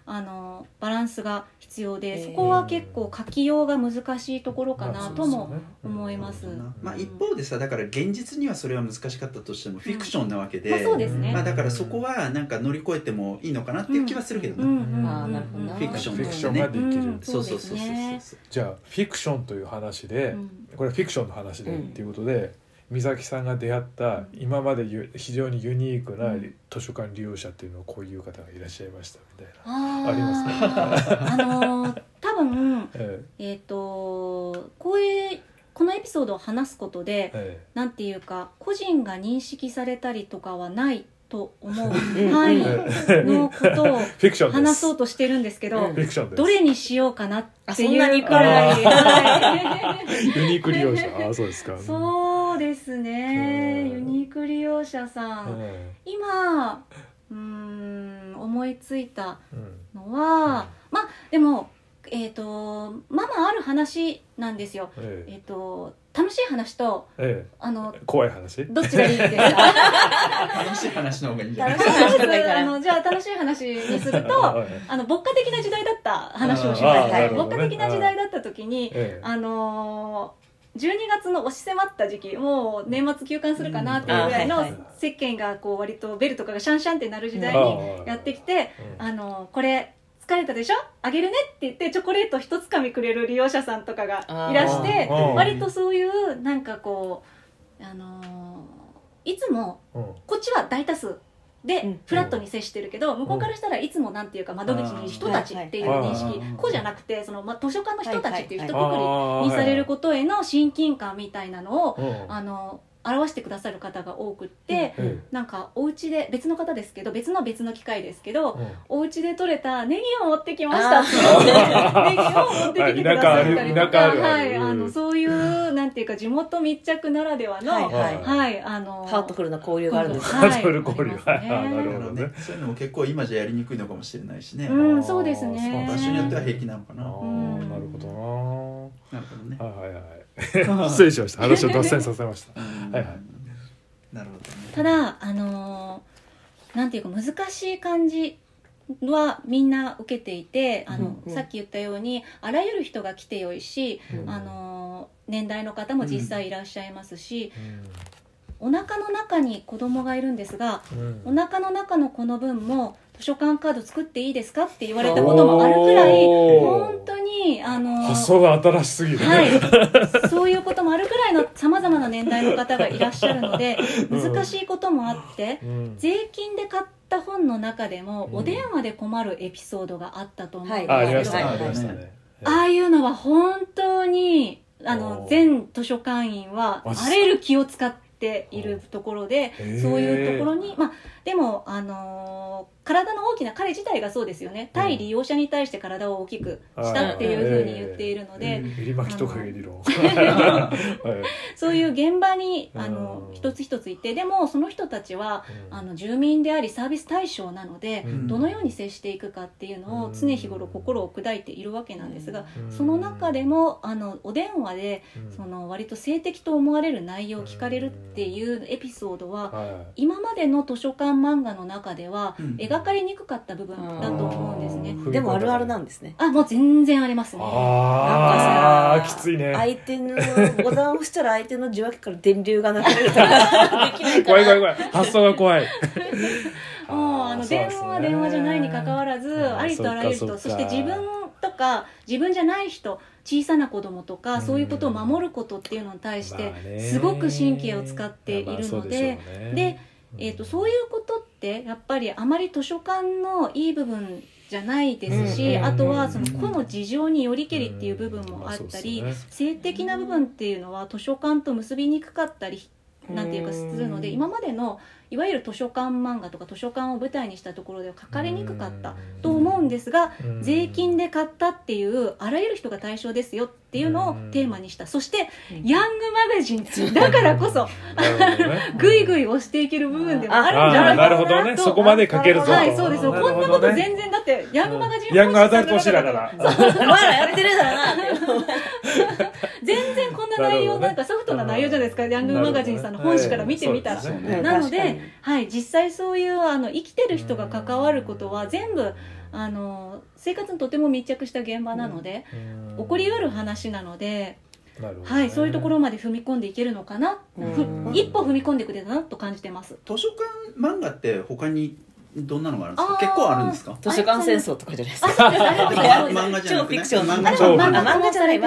[SPEAKER 4] あのバランスが必要で、
[SPEAKER 2] えー
[SPEAKER 4] そこは結構書きようが難しいところかなとも思います。
[SPEAKER 1] まあ、一方でさだから現実にはそれは難しかったとしてもフィクションなわけで、
[SPEAKER 4] まあそうですね。
[SPEAKER 1] まあ、だからそこはなんか乗り越えてもいいのかなっていう気はするけどね、フィクション
[SPEAKER 3] ができる、
[SPEAKER 4] うん。
[SPEAKER 1] そうそうそうそうそう。
[SPEAKER 4] そうですね。
[SPEAKER 3] じゃあフィクションという話で、
[SPEAKER 4] うん。
[SPEAKER 3] これはフィクションの話で
[SPEAKER 2] うん
[SPEAKER 3] っていうことで、美咲さんが出会った今までゆ非常にユニークな
[SPEAKER 4] うん。
[SPEAKER 3] 図書館利用者っていうのはこういう方がいらっしゃいましたみたいな、
[SPEAKER 4] あ
[SPEAKER 3] りますね
[SPEAKER 4] あのー多分
[SPEAKER 3] え
[SPEAKER 4] え。っ、とこういうこのエピソードを話すことで
[SPEAKER 3] ええ。
[SPEAKER 4] なんていうか個人が認識されたりとかはないと思う、
[SPEAKER 2] うん。
[SPEAKER 4] はい、
[SPEAKER 3] え
[SPEAKER 4] のことを
[SPEAKER 3] フィクションです。
[SPEAKER 4] 話そうとしてるんですけど、どれにしようかなって
[SPEAKER 2] いう。っ
[SPEAKER 4] くらい、
[SPEAKER 3] ユニーク利用者。ああそうですか。
[SPEAKER 4] そうですね、
[SPEAKER 3] うん。
[SPEAKER 4] ユニーク利用者さん、
[SPEAKER 3] え
[SPEAKER 4] 今うーん思いついた
[SPEAKER 3] えうん。
[SPEAKER 4] のは、まあでもえっ、とまあまあある話なんですよ。
[SPEAKER 3] え
[SPEAKER 4] え。っ、と楽しい話と
[SPEAKER 3] ええ。
[SPEAKER 4] あの
[SPEAKER 3] え怖い話？
[SPEAKER 4] どっちがいいですか。
[SPEAKER 1] 楽しい話の方がいいんじゃない？
[SPEAKER 2] 楽しい話とかいいから
[SPEAKER 4] あのじゃあ楽しい話にすると
[SPEAKER 3] はい
[SPEAKER 4] あの牧歌的な時代だった話をし
[SPEAKER 3] あ
[SPEAKER 4] ます、
[SPEAKER 3] ね。
[SPEAKER 4] 牧歌的な時代だった時に
[SPEAKER 3] ええ。
[SPEAKER 4] あのー12月の押し迫った時期もう年末休館するかなっていうぐらいの世間がこう割とベルとかがシャンシャンってなる時代
[SPEAKER 3] うん
[SPEAKER 4] にやってきて
[SPEAKER 3] うん。
[SPEAKER 4] あのこれ疲れたでしょ？あげるねって言ってチョコレート一つかみくれる利用者さんとかがいらして割とそういうなんかこうあのーいつも
[SPEAKER 3] うん。
[SPEAKER 4] こっちは大多数
[SPEAKER 2] う
[SPEAKER 4] で
[SPEAKER 2] ん。
[SPEAKER 4] フラットに接してるけど向こうからしたらいつもなんていうか窓口に人たちっていう認識。
[SPEAKER 1] うん。
[SPEAKER 4] こうじゃなくてその、ま、図書館の人たちっていう一括りにされることへの親近感みたいなのを
[SPEAKER 3] うん。
[SPEAKER 4] あの表してくださる方が多くって、
[SPEAKER 3] え
[SPEAKER 4] なんかお家で別の方ですけど別の別の機会ですけど、
[SPEAKER 3] え
[SPEAKER 4] お家で採れたネギを持ってきました。って ネギを持ってきてくださったりとか。はいあのそういうなんていうか地元密着ならではの
[SPEAKER 2] はい
[SPEAKER 3] はい。
[SPEAKER 4] はいあの
[SPEAKER 2] ハートフルな交流があるんです
[SPEAKER 4] はい。
[SPEAKER 3] ハートフル交流。はい。あなるほどね。
[SPEAKER 1] そういうのも結構今じゃやりにくいのかもしれないしね、
[SPEAKER 4] うんそうですね。
[SPEAKER 1] 場所によっては平気なのかな、
[SPEAKER 3] なるほど
[SPEAKER 1] な。るほどね。
[SPEAKER 3] なはいはいはい 失礼しました。話を脱線させました。
[SPEAKER 1] うん。
[SPEAKER 3] はいはい。
[SPEAKER 1] なるほどね。
[SPEAKER 4] ただあのーなんていうか難しい感じはみんな受けていてあの、
[SPEAKER 2] うん。うん。
[SPEAKER 4] さっき言ったようにあらゆる人が来てよいし、
[SPEAKER 3] うん。
[SPEAKER 4] あのー年代の方も実際いらっしゃいますし、お腹の中に子供がいるんですが
[SPEAKER 3] うん。
[SPEAKER 4] お腹の中のこの分も図書館カード作っていいですかって言われたこともあるくらい本当にあのー
[SPEAKER 3] 発想が新しすぎる
[SPEAKER 4] はい、そういうこともあるくらいのさまざまな年代の方がいらっしゃるので
[SPEAKER 3] うん。
[SPEAKER 4] 難しいこともあって
[SPEAKER 3] うん。
[SPEAKER 4] 税金で買った本の中でも
[SPEAKER 3] うん。
[SPEAKER 4] お電話で困るエピソードがあったと思うんですけど、
[SPEAKER 3] ああ
[SPEAKER 2] い
[SPEAKER 3] ありましたね。
[SPEAKER 4] ああいうのは本当にあ
[SPEAKER 3] お
[SPEAKER 4] の
[SPEAKER 3] ー。
[SPEAKER 4] 全図書館員はあらゆる気を使っているところでそういうところにまあでもあのー体の大きな彼自体がそうですよね。対利用者に対して体を大きくしたっていうふうに言っているので、そういう現場にあ
[SPEAKER 3] う
[SPEAKER 4] の
[SPEAKER 3] ん。
[SPEAKER 4] 一つ一ついてでもその人たちは
[SPEAKER 3] うん。
[SPEAKER 4] あの住民でありサービス対象なので、
[SPEAKER 3] うん。
[SPEAKER 4] どのように接していくかっていうのを常日頃心を砕いているわけなんですが、
[SPEAKER 3] うん。
[SPEAKER 4] その中でもあのお電話で
[SPEAKER 3] うん。
[SPEAKER 4] その割と性的と思われる内容を聞かれるっていうエピソードは
[SPEAKER 3] はい。
[SPEAKER 4] 今までの図書館漫画の中では
[SPEAKER 1] うん
[SPEAKER 4] 描かれにくかった部分だと思うんですね。
[SPEAKER 3] うん。
[SPEAKER 2] でもあるあるなんですね。
[SPEAKER 4] あもう全然ありますね。
[SPEAKER 3] ああ
[SPEAKER 2] なんかさ
[SPEAKER 3] きついね。
[SPEAKER 2] 相手のボタンを押したら相手の受話器から電流が流れるとかできないか
[SPEAKER 3] 怖い怖い
[SPEAKER 2] ら
[SPEAKER 3] 怖い。発想が怖い。
[SPEAKER 4] もうあの電話は電話じゃないに関わらず
[SPEAKER 3] うん
[SPEAKER 4] ありとあらゆる人そして自分とか自分じゃない人小さな子供とか
[SPEAKER 3] うん。
[SPEAKER 4] そういうことを守ることっていうのに対してすごく神経を使っているの
[SPEAKER 3] で
[SPEAKER 4] で、えー、とそういうことってやっぱりあまり図書館のいい部分じゃないですし、
[SPEAKER 2] うん
[SPEAKER 4] あとはその個の事情によりけりっていう部分もあったり、性的な部分っていうのは図書館と結びにくかったりなんていうかするので
[SPEAKER 2] うん。
[SPEAKER 4] 今までのいわゆる図書館漫画とか図書館を舞台にしたところでは書かれにくかったと思うんですが
[SPEAKER 3] うん。
[SPEAKER 4] 税金で買ったっていうあらゆる人が対象ですよっていうのをテーマにした。そしてヤングマガジンだからこそぐいぐい押していける部分でもあるんじゃ
[SPEAKER 3] なるほ
[SPEAKER 4] ないかなと
[SPEAKER 3] どね。そこまで書けるぞと。
[SPEAKER 4] はいそうです。こんなこと全然だってヤングマガジン
[SPEAKER 3] ヤングアダルト
[SPEAKER 4] 本誌
[SPEAKER 3] 誌だから
[SPEAKER 2] お前らやってるだろうなって。
[SPEAKER 4] 全然こんな内容
[SPEAKER 3] な
[SPEAKER 4] んかソフトな内容じゃないですか。ヤングマガジンさんの本誌から見てみたら。なので、はい、実際そういうあの生きてる人が関わることは全部あの生活にとても密着した現場なので、
[SPEAKER 3] うん。
[SPEAKER 4] 起こりうる話なので、
[SPEAKER 3] ね。
[SPEAKER 4] はい、そういうところまで踏み込んでいけるのかな、一歩踏み込んでくれたなと感じてます。
[SPEAKER 1] 図書館漫画って他にどんなのがあるんですか？結構あるんですか？
[SPEAKER 2] 図書館戦争とかじゃないです
[SPEAKER 4] あ、
[SPEAKER 2] か
[SPEAKER 1] 漫画じゃなくてね
[SPEAKER 2] 超フィクション
[SPEAKER 1] 漫画
[SPEAKER 2] じゃない。漫画化
[SPEAKER 4] 化もされ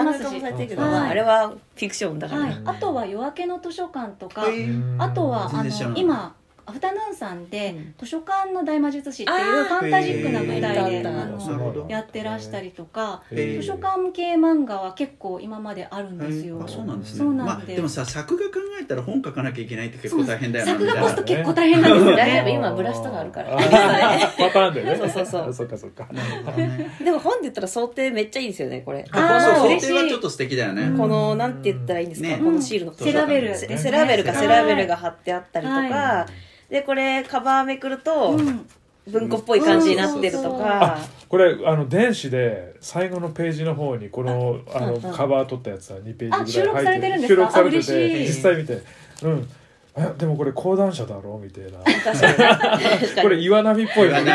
[SPEAKER 4] て
[SPEAKER 2] るけど、あ、あれはフィクションだから、
[SPEAKER 4] はい、あとは夜明けの図書館とか、あとはあの今アフタヌーンさんで、
[SPEAKER 2] うん。
[SPEAKER 4] 図書館の大魔術師っていうファンタジックな舞台でやってらしたりとか、図書館系漫画は結構今まであるんですよ。
[SPEAKER 1] あそうなんですね。
[SPEAKER 4] そうなん
[SPEAKER 1] まあ、
[SPEAKER 4] で
[SPEAKER 1] でもさ作画考えたら本書かなきゃいけないって結構大変だよな。
[SPEAKER 4] 作画コスト結構大変なんですよ
[SPEAKER 2] 大丈夫
[SPEAKER 4] ね。
[SPEAKER 2] 今ブラシとかあるから。
[SPEAKER 3] パターンでね。
[SPEAKER 2] そうそうそう。
[SPEAKER 3] そっかそっか。
[SPEAKER 2] でも本で言ったら想定めっちゃいいですよねこれ。
[SPEAKER 4] あー
[SPEAKER 1] そう。想
[SPEAKER 4] 嬉しい
[SPEAKER 1] 定はちょっと素敵だよね、
[SPEAKER 4] うん
[SPEAKER 2] このなんて言ったらいいんですか、
[SPEAKER 1] ね
[SPEAKER 2] このシールの
[SPEAKER 4] セラベル。
[SPEAKER 2] セラベルか
[SPEAKER 1] はい
[SPEAKER 2] セラベルが貼ってあったりとか、
[SPEAKER 4] は
[SPEAKER 2] でこれカバーめくると
[SPEAKER 4] うん。
[SPEAKER 2] 文庫っぽい感じになってるとか、
[SPEAKER 3] これあの電子で最後のページの方にこのあのカバー取ったやつは2ページ
[SPEAKER 4] あ
[SPEAKER 3] ぐらい入って
[SPEAKER 4] 収録されてるんですか？
[SPEAKER 3] 収録されて
[SPEAKER 4] あ嬉
[SPEAKER 3] て
[SPEAKER 4] しい。
[SPEAKER 3] 実際見て。うんえでもこれ講談社だろ？みたいな。これ
[SPEAKER 2] に
[SPEAKER 3] 岩波っぽ
[SPEAKER 1] いよね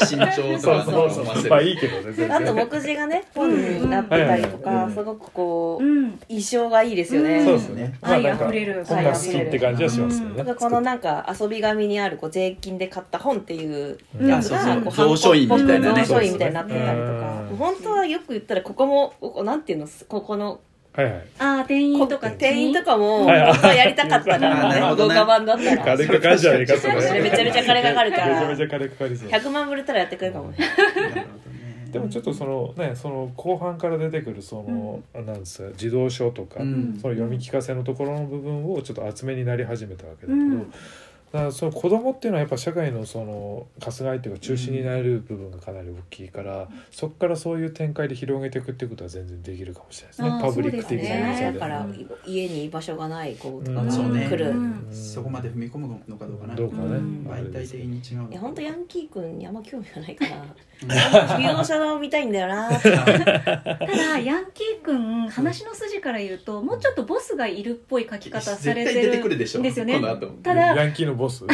[SPEAKER 1] 身長
[SPEAKER 3] そう
[SPEAKER 1] とか
[SPEAKER 3] そうそう
[SPEAKER 1] 思わせる。
[SPEAKER 3] まあいいけどね全
[SPEAKER 2] あと
[SPEAKER 3] 然
[SPEAKER 2] 目次がね本になってたりとか、
[SPEAKER 3] うん。
[SPEAKER 2] すごくこう、
[SPEAKER 4] うん。
[SPEAKER 2] 印象がいいですよね、
[SPEAKER 4] うん。
[SPEAKER 3] そうですね。
[SPEAKER 4] 愛あふれる。
[SPEAKER 3] 本が好きって感じはしますよね。
[SPEAKER 2] なん。かこのなんか遊び紙にあるこう税金で買った本っていうやつが
[SPEAKER 1] そうそう。蔵書院みたいなね。
[SPEAKER 2] 蔵書院みたいになってたりとか。
[SPEAKER 3] うん。
[SPEAKER 2] 本当はよく言ったらここもここなんていうのここの
[SPEAKER 3] はいはい。
[SPEAKER 4] あー店員とか
[SPEAKER 2] 店員とかも
[SPEAKER 3] はい
[SPEAKER 2] 本当はやりたかったからね
[SPEAKER 1] なるほどね
[SPEAKER 2] 動画版だったら。
[SPEAKER 3] 金かかんじゃねえか
[SPEAKER 2] めちゃめちゃ金かかるか
[SPEAKER 3] めちゃ
[SPEAKER 2] ら
[SPEAKER 3] めちゃ金かかりそう。
[SPEAKER 2] 100万ぶれたらやってくれるかも。ね。
[SPEAKER 3] でもちょっとそのねその後半から出てくるその、なんですか児童書とか、
[SPEAKER 1] うん。
[SPEAKER 3] その読み聞かせのところの部分をちょっと厚めになり始めたわけだけど、
[SPEAKER 4] うん
[SPEAKER 3] だからその子供っていうのはやっぱ社会のその春日井っていうか中心になれる部分がかなり大きいから、そこからそういう展開で広げていくっていうことは全然できるかもしれないですね。パブリック的な要素で
[SPEAKER 2] だから家に居場所がない子とかが
[SPEAKER 3] うん。
[SPEAKER 1] そうね。
[SPEAKER 2] 来る、
[SPEAKER 4] うん。
[SPEAKER 1] そこまで踏み込むのかどうかな。
[SPEAKER 3] どうかね、
[SPEAKER 2] うん。
[SPEAKER 1] 媒体的に違う
[SPEAKER 2] いや本当ヤンキー君にあんま興味がないから。利用者を見たいんだよな。
[SPEAKER 4] ただヤンキー君話の筋から言うともうちょっとボスがいるっぽい書き方されて
[SPEAKER 1] 絶対出て
[SPEAKER 4] る
[SPEAKER 1] くるでしょ。
[SPEAKER 4] んですよね。
[SPEAKER 1] この後。
[SPEAKER 4] ただ
[SPEAKER 3] ヤンキーのボス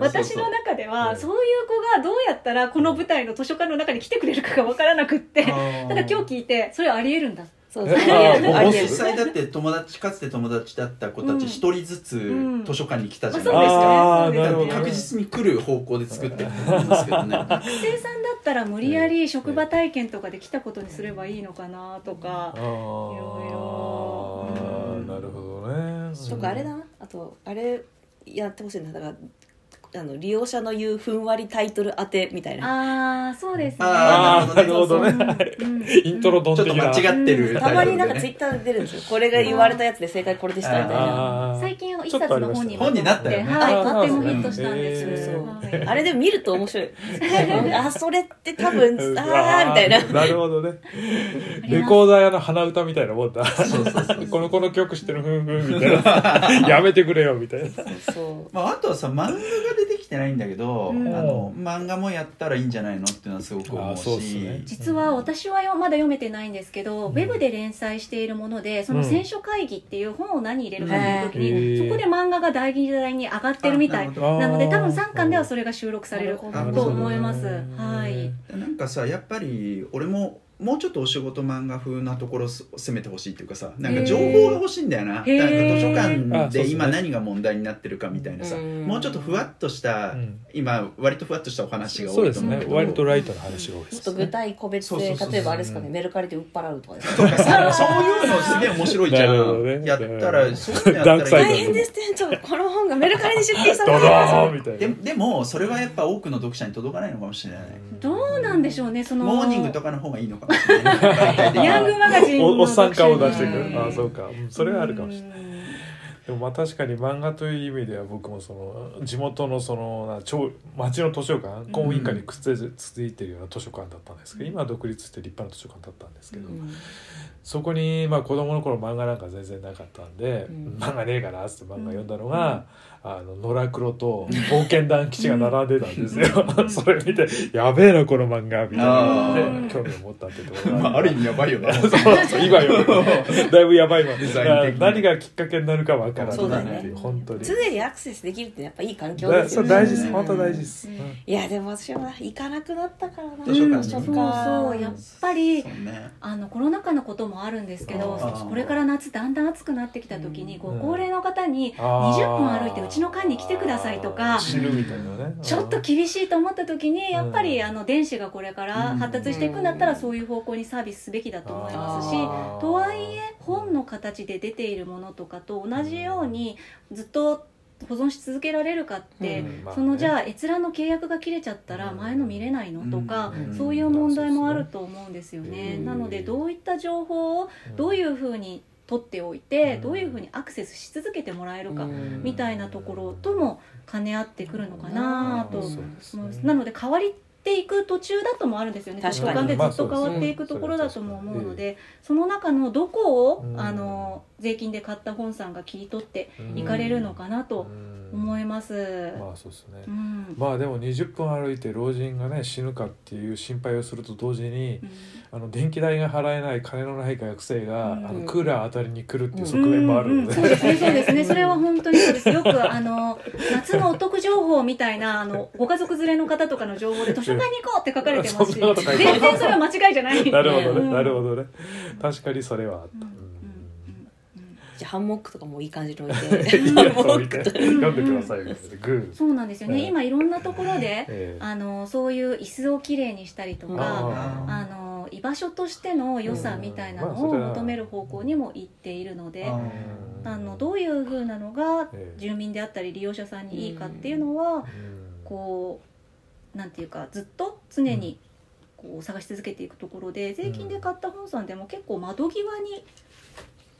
[SPEAKER 4] 私の中では
[SPEAKER 3] うん。
[SPEAKER 4] そういう子がどうやったらこの舞台の図書館の中に来てくれるかが分からなくってただ今日聞いてそれありえるんだ。
[SPEAKER 2] そうそう
[SPEAKER 3] あー
[SPEAKER 2] ありえる。
[SPEAKER 1] 実際だって友達かつて友達だった子た
[SPEAKER 4] うん。
[SPEAKER 1] ち一人ずつ
[SPEAKER 4] うん。
[SPEAKER 1] 図書館に来たじゃ
[SPEAKER 4] まあ
[SPEAKER 1] ないですか、
[SPEAKER 3] あー
[SPEAKER 4] そうですよね
[SPEAKER 1] 確実に来る方向で作ってると思うんですけどね。
[SPEAKER 4] 学生さんだったら無理やり職場体験とかで来たことにすればいいのかなとか
[SPEAKER 3] あー。
[SPEAKER 4] ろいろ。うん。
[SPEAKER 3] なるほどね。
[SPEAKER 2] とかあれだな。あとあれやってほしいんだ。だからあの利用者の言うふんわりタイトル当てみたいな。
[SPEAKER 4] ああそうですね。
[SPEAKER 1] あ
[SPEAKER 3] ああなるほどね。イントロドン
[SPEAKER 1] ちょっと間違ってる
[SPEAKER 2] たまになんかツイッターで出るんですよ。これが言われたやつで正解これでしたみたいな
[SPEAKER 4] 最近一冊の本に
[SPEAKER 1] 本になったよね。
[SPEAKER 4] はいとってもヒットしたんです
[SPEAKER 3] そう
[SPEAKER 2] そう。
[SPEAKER 4] はい
[SPEAKER 2] あれでも見ると面白い。あそれって多分ああみたいな。
[SPEAKER 3] なるほどね。レコーダー屋の鼻歌みたいなもんだ。
[SPEAKER 1] そうそうそう
[SPEAKER 3] このこの曲知ってるふんふんみたいな。やめてくれよみたいな。
[SPEAKER 2] そう
[SPEAKER 1] まあ、あとはさ漫画が出てきてないんだけど、
[SPEAKER 4] うん。
[SPEAKER 1] あの漫画もやったらいいんじゃないのっていうのはすごく思う
[SPEAKER 3] あそうっす
[SPEAKER 1] し
[SPEAKER 3] ね。
[SPEAKER 4] 実は私はよまだ読めてないんですけど、ウェブで連載しているものでその選書会議っていう本を何入れるかっていう時に、
[SPEAKER 3] へー。
[SPEAKER 4] そこで漫画が大議題に上がってるみたい。
[SPEAKER 1] あな
[SPEAKER 4] ので多分3巻ではそれが収録されると思います。はい。
[SPEAKER 1] なんかさやっぱり俺ももうちょっとお仕事漫画風なところを攻めてほしいっていうかさなんか情報が欲しいんだよな。なんか図書館で今何が問題になってるかみたいなさ。
[SPEAKER 2] うん。
[SPEAKER 1] もうちょっとふわっとした、
[SPEAKER 3] うん。
[SPEAKER 1] 今割とふわっとしたお話が
[SPEAKER 3] そうですね
[SPEAKER 1] 多いと思うけど。
[SPEAKER 3] 割とライトな話が多いです
[SPEAKER 2] ちょっと具体個別で
[SPEAKER 1] そうそうそうそう。
[SPEAKER 2] 例えばあれですかねメルカリで売っ払うとかです
[SPEAKER 1] とかさそういうのすげえ面白いじゃん、
[SPEAKER 3] ね。
[SPEAKER 1] やったらそうやったら
[SPEAKER 2] 大変です店長この本がメルカリで出品され
[SPEAKER 3] ド
[SPEAKER 2] て
[SPEAKER 3] ド
[SPEAKER 2] ます
[SPEAKER 3] ーンみたいな。
[SPEAKER 1] ででもそれはやっぱ多くの読者に届かないのかもしれない、
[SPEAKER 4] どうなんでしょうねその。
[SPEAKER 1] モーニングとかの方がいいのか
[SPEAKER 4] ヤングマガジンの
[SPEAKER 3] お おっさん顔を出してく
[SPEAKER 4] うん。
[SPEAKER 3] るああそうか。うんそれはあるかもしれない。
[SPEAKER 4] うん。
[SPEAKER 3] でもまあ確かに漫画という意味では僕もその地元のそのな町町の図書館公民館にくっついてるような図書館だったんですけど今は独立して立派な図書館だったんですけど、
[SPEAKER 2] うん。
[SPEAKER 3] そこにまあ子供の頃漫画なんか全然なかったんで、
[SPEAKER 2] うん。
[SPEAKER 3] 漫画ねえかなっつって漫画読んだのが、あの野良黒と冒険団吉が並んでたんですよ、それ見て「やべえなこの漫画」みたいな。ので興味を持ったってところが
[SPEAKER 1] まあ、ある意味やばいよね
[SPEAKER 3] そうそう今よ だいぶやばいわ何がきっかけになるかわからない
[SPEAKER 2] そうだ
[SPEAKER 3] ってい
[SPEAKER 2] ね
[SPEAKER 3] う本当に。
[SPEAKER 2] 常にアクセスできるってやっぱいい環境
[SPEAKER 3] だ
[SPEAKER 2] ですよね。
[SPEAKER 3] そう大事です。
[SPEAKER 1] うん
[SPEAKER 3] 本当大事です、
[SPEAKER 4] うん。
[SPEAKER 3] うん。
[SPEAKER 2] いやでも私は行かなくなったからな。
[SPEAKER 1] 図書館に。
[SPEAKER 2] 図書
[SPEAKER 4] そうそう。やっぱりあのコロナ禍のこともあるんですけどこれから夏だんだん暑くなってきた時に、
[SPEAKER 2] うん。
[SPEAKER 4] ご高齢の方に
[SPEAKER 3] あー
[SPEAKER 4] 20分歩いてうちの館に来てくださいとか
[SPEAKER 3] 知るみたいなね。
[SPEAKER 4] ちょっと厳しいと思った時にやっぱり
[SPEAKER 3] うん
[SPEAKER 4] あの電子がこれから発達していくんだったらそういう方向にサービスすべきだと思いますしとはいえ本の形で出ているものとかと同じようにずっと保存し続けられるかって、
[SPEAKER 3] うん。まあね。
[SPEAKER 4] そのじゃあ閲覧の契約が切れちゃったら前の見れないのとか、
[SPEAKER 1] うん。
[SPEAKER 4] そういう問題もあると思うんですよね。
[SPEAKER 3] うん。
[SPEAKER 4] なのでどういった情報をどういうふうに取っておいて、
[SPEAKER 3] うん。
[SPEAKER 4] どういうふうにアクセスし続けてもらえるか、
[SPEAKER 2] うん。
[SPEAKER 4] みたいなところとも兼ね合ってくるのかなと。なので変わりていく途中だともあるんですよね。図
[SPEAKER 2] 確かに。
[SPEAKER 4] 書館でずっと変わっていくところだとも思うので、その中のどこを、
[SPEAKER 3] うん。
[SPEAKER 4] あの税金で買った本さんが切り取って
[SPEAKER 3] うん。
[SPEAKER 4] いかれるのかなと思い
[SPEAKER 3] ま
[SPEAKER 4] ます。
[SPEAKER 3] まあそうですね、
[SPEAKER 4] うん。
[SPEAKER 3] まあでも20分歩いて老人がね死ぬかっていう心配をすると同時に
[SPEAKER 4] うん。
[SPEAKER 3] あの電気代が払えない金のない学生が、
[SPEAKER 4] うん。
[SPEAKER 3] あのクーラー当たりに来るっていう側面もあるので、
[SPEAKER 4] そうですね。そうですね。それは本当にそうです。よくあの夏のお得情報みたいなあのご家族連れの方とかの情報で図書館に行こうって書かれてますし。全然それは間違いじゃない
[SPEAKER 3] なるほどね、
[SPEAKER 4] うん。
[SPEAKER 3] なるほどね。確かにそれはあった、
[SPEAKER 2] ハンモックとかもいい感じに置いて。
[SPEAKER 3] 読んでください
[SPEAKER 4] そうなんですよね、
[SPEAKER 3] ええ
[SPEAKER 4] 今いろんなところで
[SPEAKER 3] ええ。
[SPEAKER 4] あのそういう椅子をきれいにしたりとか
[SPEAKER 3] あ
[SPEAKER 4] あの居場所としての良さみたいなのを求める方向にも行っているので、
[SPEAKER 1] あ
[SPEAKER 4] あのどういうふうなのが
[SPEAKER 3] ええ。
[SPEAKER 4] 住民であったり利用者さんにいいかっていうのは、
[SPEAKER 3] うん。
[SPEAKER 4] こうなんていうかずっと常にこう探し続けていくところで税金で買った本さんでも結構窓際に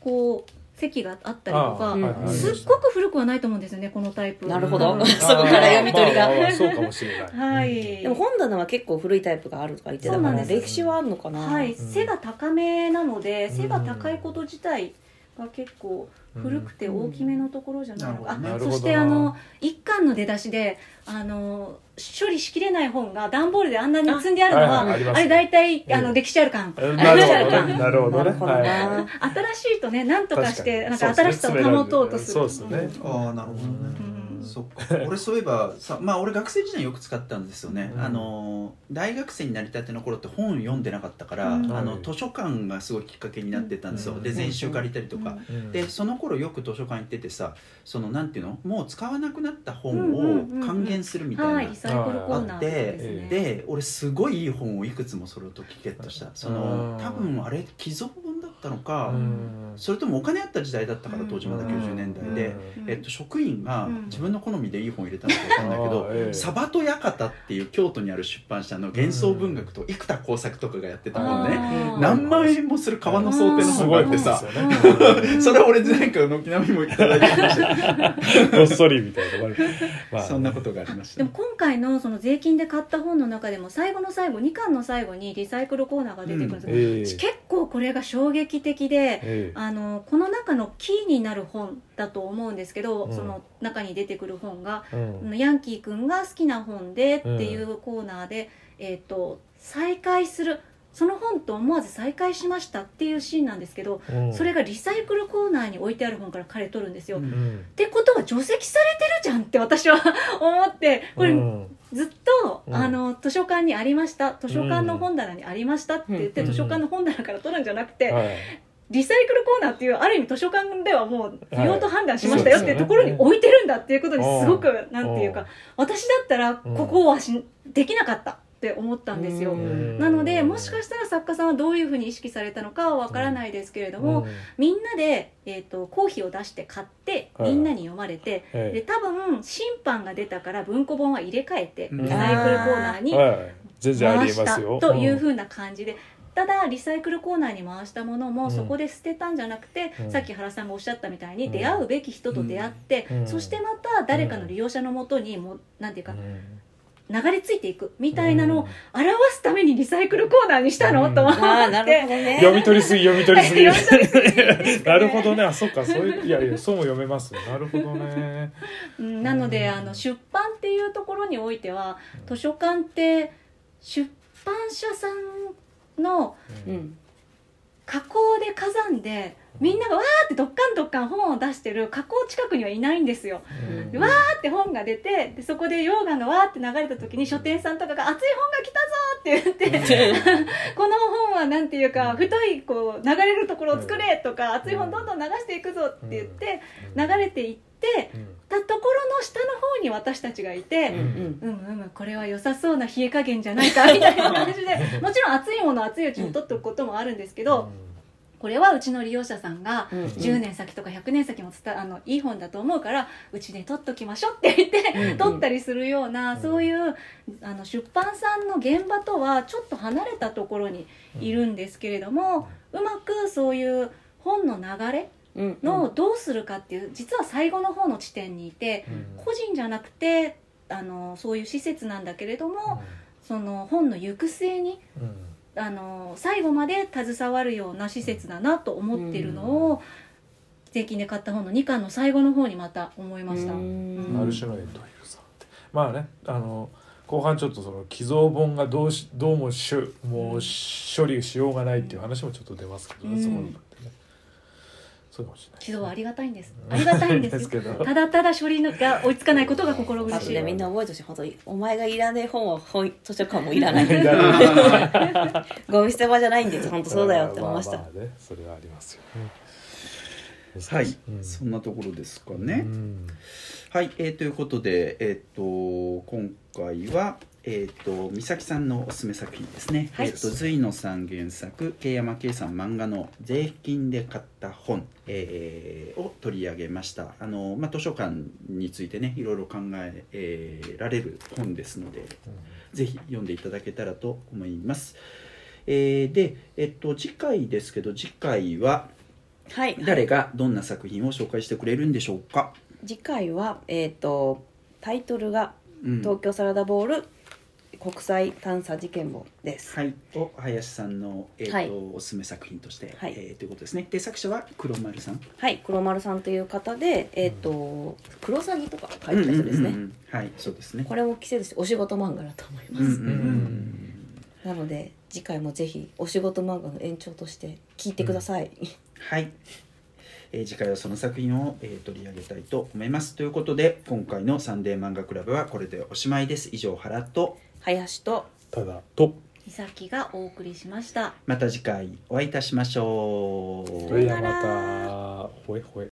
[SPEAKER 4] こう席があったりとかすっごく古くはないと思うんですよねこのタイプ。
[SPEAKER 2] なるほど。
[SPEAKER 4] うん
[SPEAKER 2] そこから読み取りが。
[SPEAKER 3] そうかもしれない。
[SPEAKER 4] はい。
[SPEAKER 2] でも本棚は結構古いタイプがあるとか言ってたから
[SPEAKER 4] そうなんです。
[SPEAKER 2] 歴史はあるのかな？
[SPEAKER 4] はい、
[SPEAKER 3] うん。
[SPEAKER 4] 背が高めなので
[SPEAKER 3] うん
[SPEAKER 4] 背が高いこと自体が結構古くて大きめのところじゃないのか、
[SPEAKER 1] うん。
[SPEAKER 4] あ
[SPEAKER 3] なるほど。
[SPEAKER 4] そしてあの一巻の出だしであの処理しきれない本が段ボールであんなに積んであるのはあ,、
[SPEAKER 3] はいはい。あ
[SPEAKER 4] れ大体
[SPEAKER 3] ええ
[SPEAKER 4] あの歴史ある感、
[SPEAKER 3] なるほどね。なるほどね。
[SPEAKER 2] なるほどな
[SPEAKER 3] はい。
[SPEAKER 4] 新しいとね何とかしてなんか新しさを保とうとする。
[SPEAKER 3] そうですね。
[SPEAKER 1] ああなるほどね、
[SPEAKER 4] うん。
[SPEAKER 1] そっか。俺そういえばさまあ俺学生時代よく使ったんですよね、
[SPEAKER 3] うん。
[SPEAKER 1] あの大学生になりたての頃って本読んでなかったから、
[SPEAKER 4] うん。
[SPEAKER 1] あの
[SPEAKER 3] はい。
[SPEAKER 1] 図書館がすごいきっかけになってたんですよ、
[SPEAKER 3] うん。
[SPEAKER 1] で全集借りたりとか、
[SPEAKER 3] うん。
[SPEAKER 1] でその頃よく図書館行っててさそのなんていうの？もう使わなくなった本を還元するみたいな、
[SPEAKER 4] はい。リサイクルコーナーとかで
[SPEAKER 1] 俺すごいいい本をいくつもそれを時ゲットした。その
[SPEAKER 3] うん。
[SPEAKER 1] 多分あれ寄贈本だったのか、
[SPEAKER 3] うん。
[SPEAKER 1] それともお金あった時代だったから当時まだ
[SPEAKER 4] うん。
[SPEAKER 1] 90年代で、
[SPEAKER 4] うん。
[SPEAKER 1] えっと、職員が
[SPEAKER 4] うん。
[SPEAKER 1] 自分の好みでいい本入れたのか分かんないけど、
[SPEAKER 3] ええ。
[SPEAKER 1] サバトヤカタっていう京都にある出版社の幻想文学と生田耕作とかがやってた本ね、
[SPEAKER 4] あー
[SPEAKER 1] 何万円もする革の想定の
[SPEAKER 3] す
[SPEAKER 1] 本があってさ。
[SPEAKER 3] ね
[SPEAKER 1] それ俺前回軒並みもいただいてまし。た
[SPEAKER 3] ごっそりみたいな、まあ。
[SPEAKER 1] そんなことがありましたね。
[SPEAKER 4] でも今回のその税金で買った本の中でも最後の最後2巻の最後にリサイクルコーナーが出てくるんですけど、
[SPEAKER 3] ええ。
[SPEAKER 4] 私結構これが衝撃的で、
[SPEAKER 3] ええ。
[SPEAKER 4] あのこの中のキーになる本だと思うんですけど、
[SPEAKER 3] うん。
[SPEAKER 4] その中に出てくる本が
[SPEAKER 3] うん。
[SPEAKER 4] ヤンキーくんが好きな本でっていうコーナーで、えっ、と再会するその本と思わず再会しましたっていうシーンなんですけど、
[SPEAKER 3] うん。
[SPEAKER 4] それがリサイクルコーナーに置いてある本から彼取るんですよ。
[SPEAKER 1] うん
[SPEAKER 3] うん。
[SPEAKER 4] ってことは除籍されてるじゃんって私は思ってこれ
[SPEAKER 3] うん
[SPEAKER 4] ずっと、
[SPEAKER 3] うん。
[SPEAKER 4] あの図書館にありました。図書館の本棚にありましたって言って、
[SPEAKER 3] うん。
[SPEAKER 4] 図書館の本棚から取るんじゃなくて、
[SPEAKER 3] はい。
[SPEAKER 4] リサイクルコーナーっていうある意味図書館ではもう不要と判断しました
[SPEAKER 3] はい
[SPEAKER 4] よっていうところに置いてるんだっていうことにすごく
[SPEAKER 3] うん。
[SPEAKER 4] なんていうか私だったらここはしできなかったって思ったんですよ。
[SPEAKER 3] うん。
[SPEAKER 4] なのでもしかしたら作家さんはどういうふうに意識されたのかはわからないですけれども、みんなで、えー、と公費を出して買って
[SPEAKER 3] はい。
[SPEAKER 4] みんなに読まれて、
[SPEAKER 3] ええ。
[SPEAKER 4] で多分審判が出たから文庫本は入れ替えて
[SPEAKER 1] うん。
[SPEAKER 4] リサイクルコーナーに回したというふうな感じで。ただリサイクルコーナーに回したものも
[SPEAKER 3] うん。
[SPEAKER 4] そこで捨てたんじゃなくて、
[SPEAKER 3] うん。
[SPEAKER 4] さっき原さんがおっしゃったみたいに
[SPEAKER 3] うん。
[SPEAKER 4] 出会うべき人と出会って、
[SPEAKER 3] うん。
[SPEAKER 4] そしてまた誰かの利用者のもとにもなんていうか
[SPEAKER 3] うん
[SPEAKER 4] 流れ着いていくみたいなのを表すためにリサイクルコーナーにしたの、
[SPEAKER 3] うん。
[SPEAKER 4] と思って。
[SPEAKER 2] ああなるほどね。
[SPEAKER 3] 読み取りすぎ読み取りすぎ。なるほどね。あそっか。そういういやいやそうも読めますなるほどね。
[SPEAKER 4] うん。なのであの出版っていうところにおいては図書館って出版社さんの
[SPEAKER 2] うん。
[SPEAKER 4] 加工で火山でみんながわーってどっかんどっかん本を出してる加工近くにはいないんですよ。わーって本が出てでそこで溶岩がわーって流れた時に書店さんとかが「熱い本が来たぞ!」って言って この本はなんていうか太いこう流れるところを作れとか熱い本どんどん流していくぞって言って流れていって
[SPEAKER 3] うん。
[SPEAKER 4] たところの下の方に私たちがいて。
[SPEAKER 2] うん。うん
[SPEAKER 4] うんうんこれは良さそうな冷え加減じゃないかみたいな感じでもちろん熱いものは熱いうちに取っておくこともあるんですけど、これはうちの利用者さんが
[SPEAKER 2] うん
[SPEAKER 4] 10年先とか100年先も伝あのいい本だと思うからうちで取っときましょうって言って、取ったりするような、
[SPEAKER 3] うん。
[SPEAKER 4] そういうあの出版さんの現場とはちょっと離れたところにいるんですけれども、うまくそういう本の流れ
[SPEAKER 2] うん
[SPEAKER 4] のどうするかっていう実は最後の方の地点にいて個人じゃなくてあのそういう施設なんだけれども、その本の行く末にあの最後まで携わるような施設だなと思ってるのを、税金で買った本の2巻の最後の方にまた思いました。
[SPEAKER 2] うん。
[SPEAKER 3] ある種のエンドユーザーって。まあねあの後半ちょっとその寄贈本がどうしどうもしゅもう処理しようがないっていう話もちょっと出ますけどね、
[SPEAKER 4] うん。
[SPEAKER 3] そこそうかもしれない。
[SPEAKER 4] 指導はありがたいんです。ありがたいんですよ。
[SPEAKER 3] けど。
[SPEAKER 4] ただただ処理が追いつかないことが心苦しい。
[SPEAKER 2] みんな覚えてほしい本当にお前がいらねえ本は本図書館も
[SPEAKER 3] いらない。
[SPEAKER 2] ゴミ捨て場じゃないんです本当そうだよって思いました。
[SPEAKER 3] あああねそれはありますよね。
[SPEAKER 1] はい、
[SPEAKER 3] うん。
[SPEAKER 1] そんなところですか
[SPEAKER 3] う
[SPEAKER 1] ね、
[SPEAKER 3] ん。
[SPEAKER 1] はい、えーということで、えー、と今回は、えー、と美咲さんのおすすめ作品ですね、
[SPEAKER 4] はい。
[SPEAKER 1] えー、と隋野さん原作慶山圭さん漫画の「税金で買った本」えーを取り上げました。あの、まあ、図書館についてねいろいろ考ええーられる本ですのでぜひ読んでいただけたらと思います。えーで、えっと、次回ですけど次回は
[SPEAKER 2] はい。
[SPEAKER 1] 誰がどんな作品を紹介してくれるんでしょうか、
[SPEAKER 2] 次回はえっ、とタイトルが
[SPEAKER 1] うん。
[SPEAKER 2] 東京サラダボール国際探査事件簿です、
[SPEAKER 1] はい、を林さんの、えーと
[SPEAKER 2] はい。
[SPEAKER 1] おすすめ作品として、
[SPEAKER 2] はい。
[SPEAKER 1] えーということですね。で作者は黒丸さん？
[SPEAKER 2] はい、黒丸さんという方で、えっ、と、クロサギとか書いてた人ですね。
[SPEAKER 1] うんうんうんうんはい。そうですね。
[SPEAKER 2] これも季節お仕事漫画だと思います。
[SPEAKER 1] うんうんうん
[SPEAKER 2] なので、次回もぜひお仕事漫画の延長として聞いてください。
[SPEAKER 1] はい、えー次回はその作品を、えー取り上げたいと思います。ということで今回の「サンデー漫画クラブ」はこれでおしまいです。以上原と
[SPEAKER 2] 林と
[SPEAKER 3] ただと。
[SPEAKER 4] 美咲がお送りしました。
[SPEAKER 1] また次回お会いいたしましょう。
[SPEAKER 3] それではまた。ほえほえ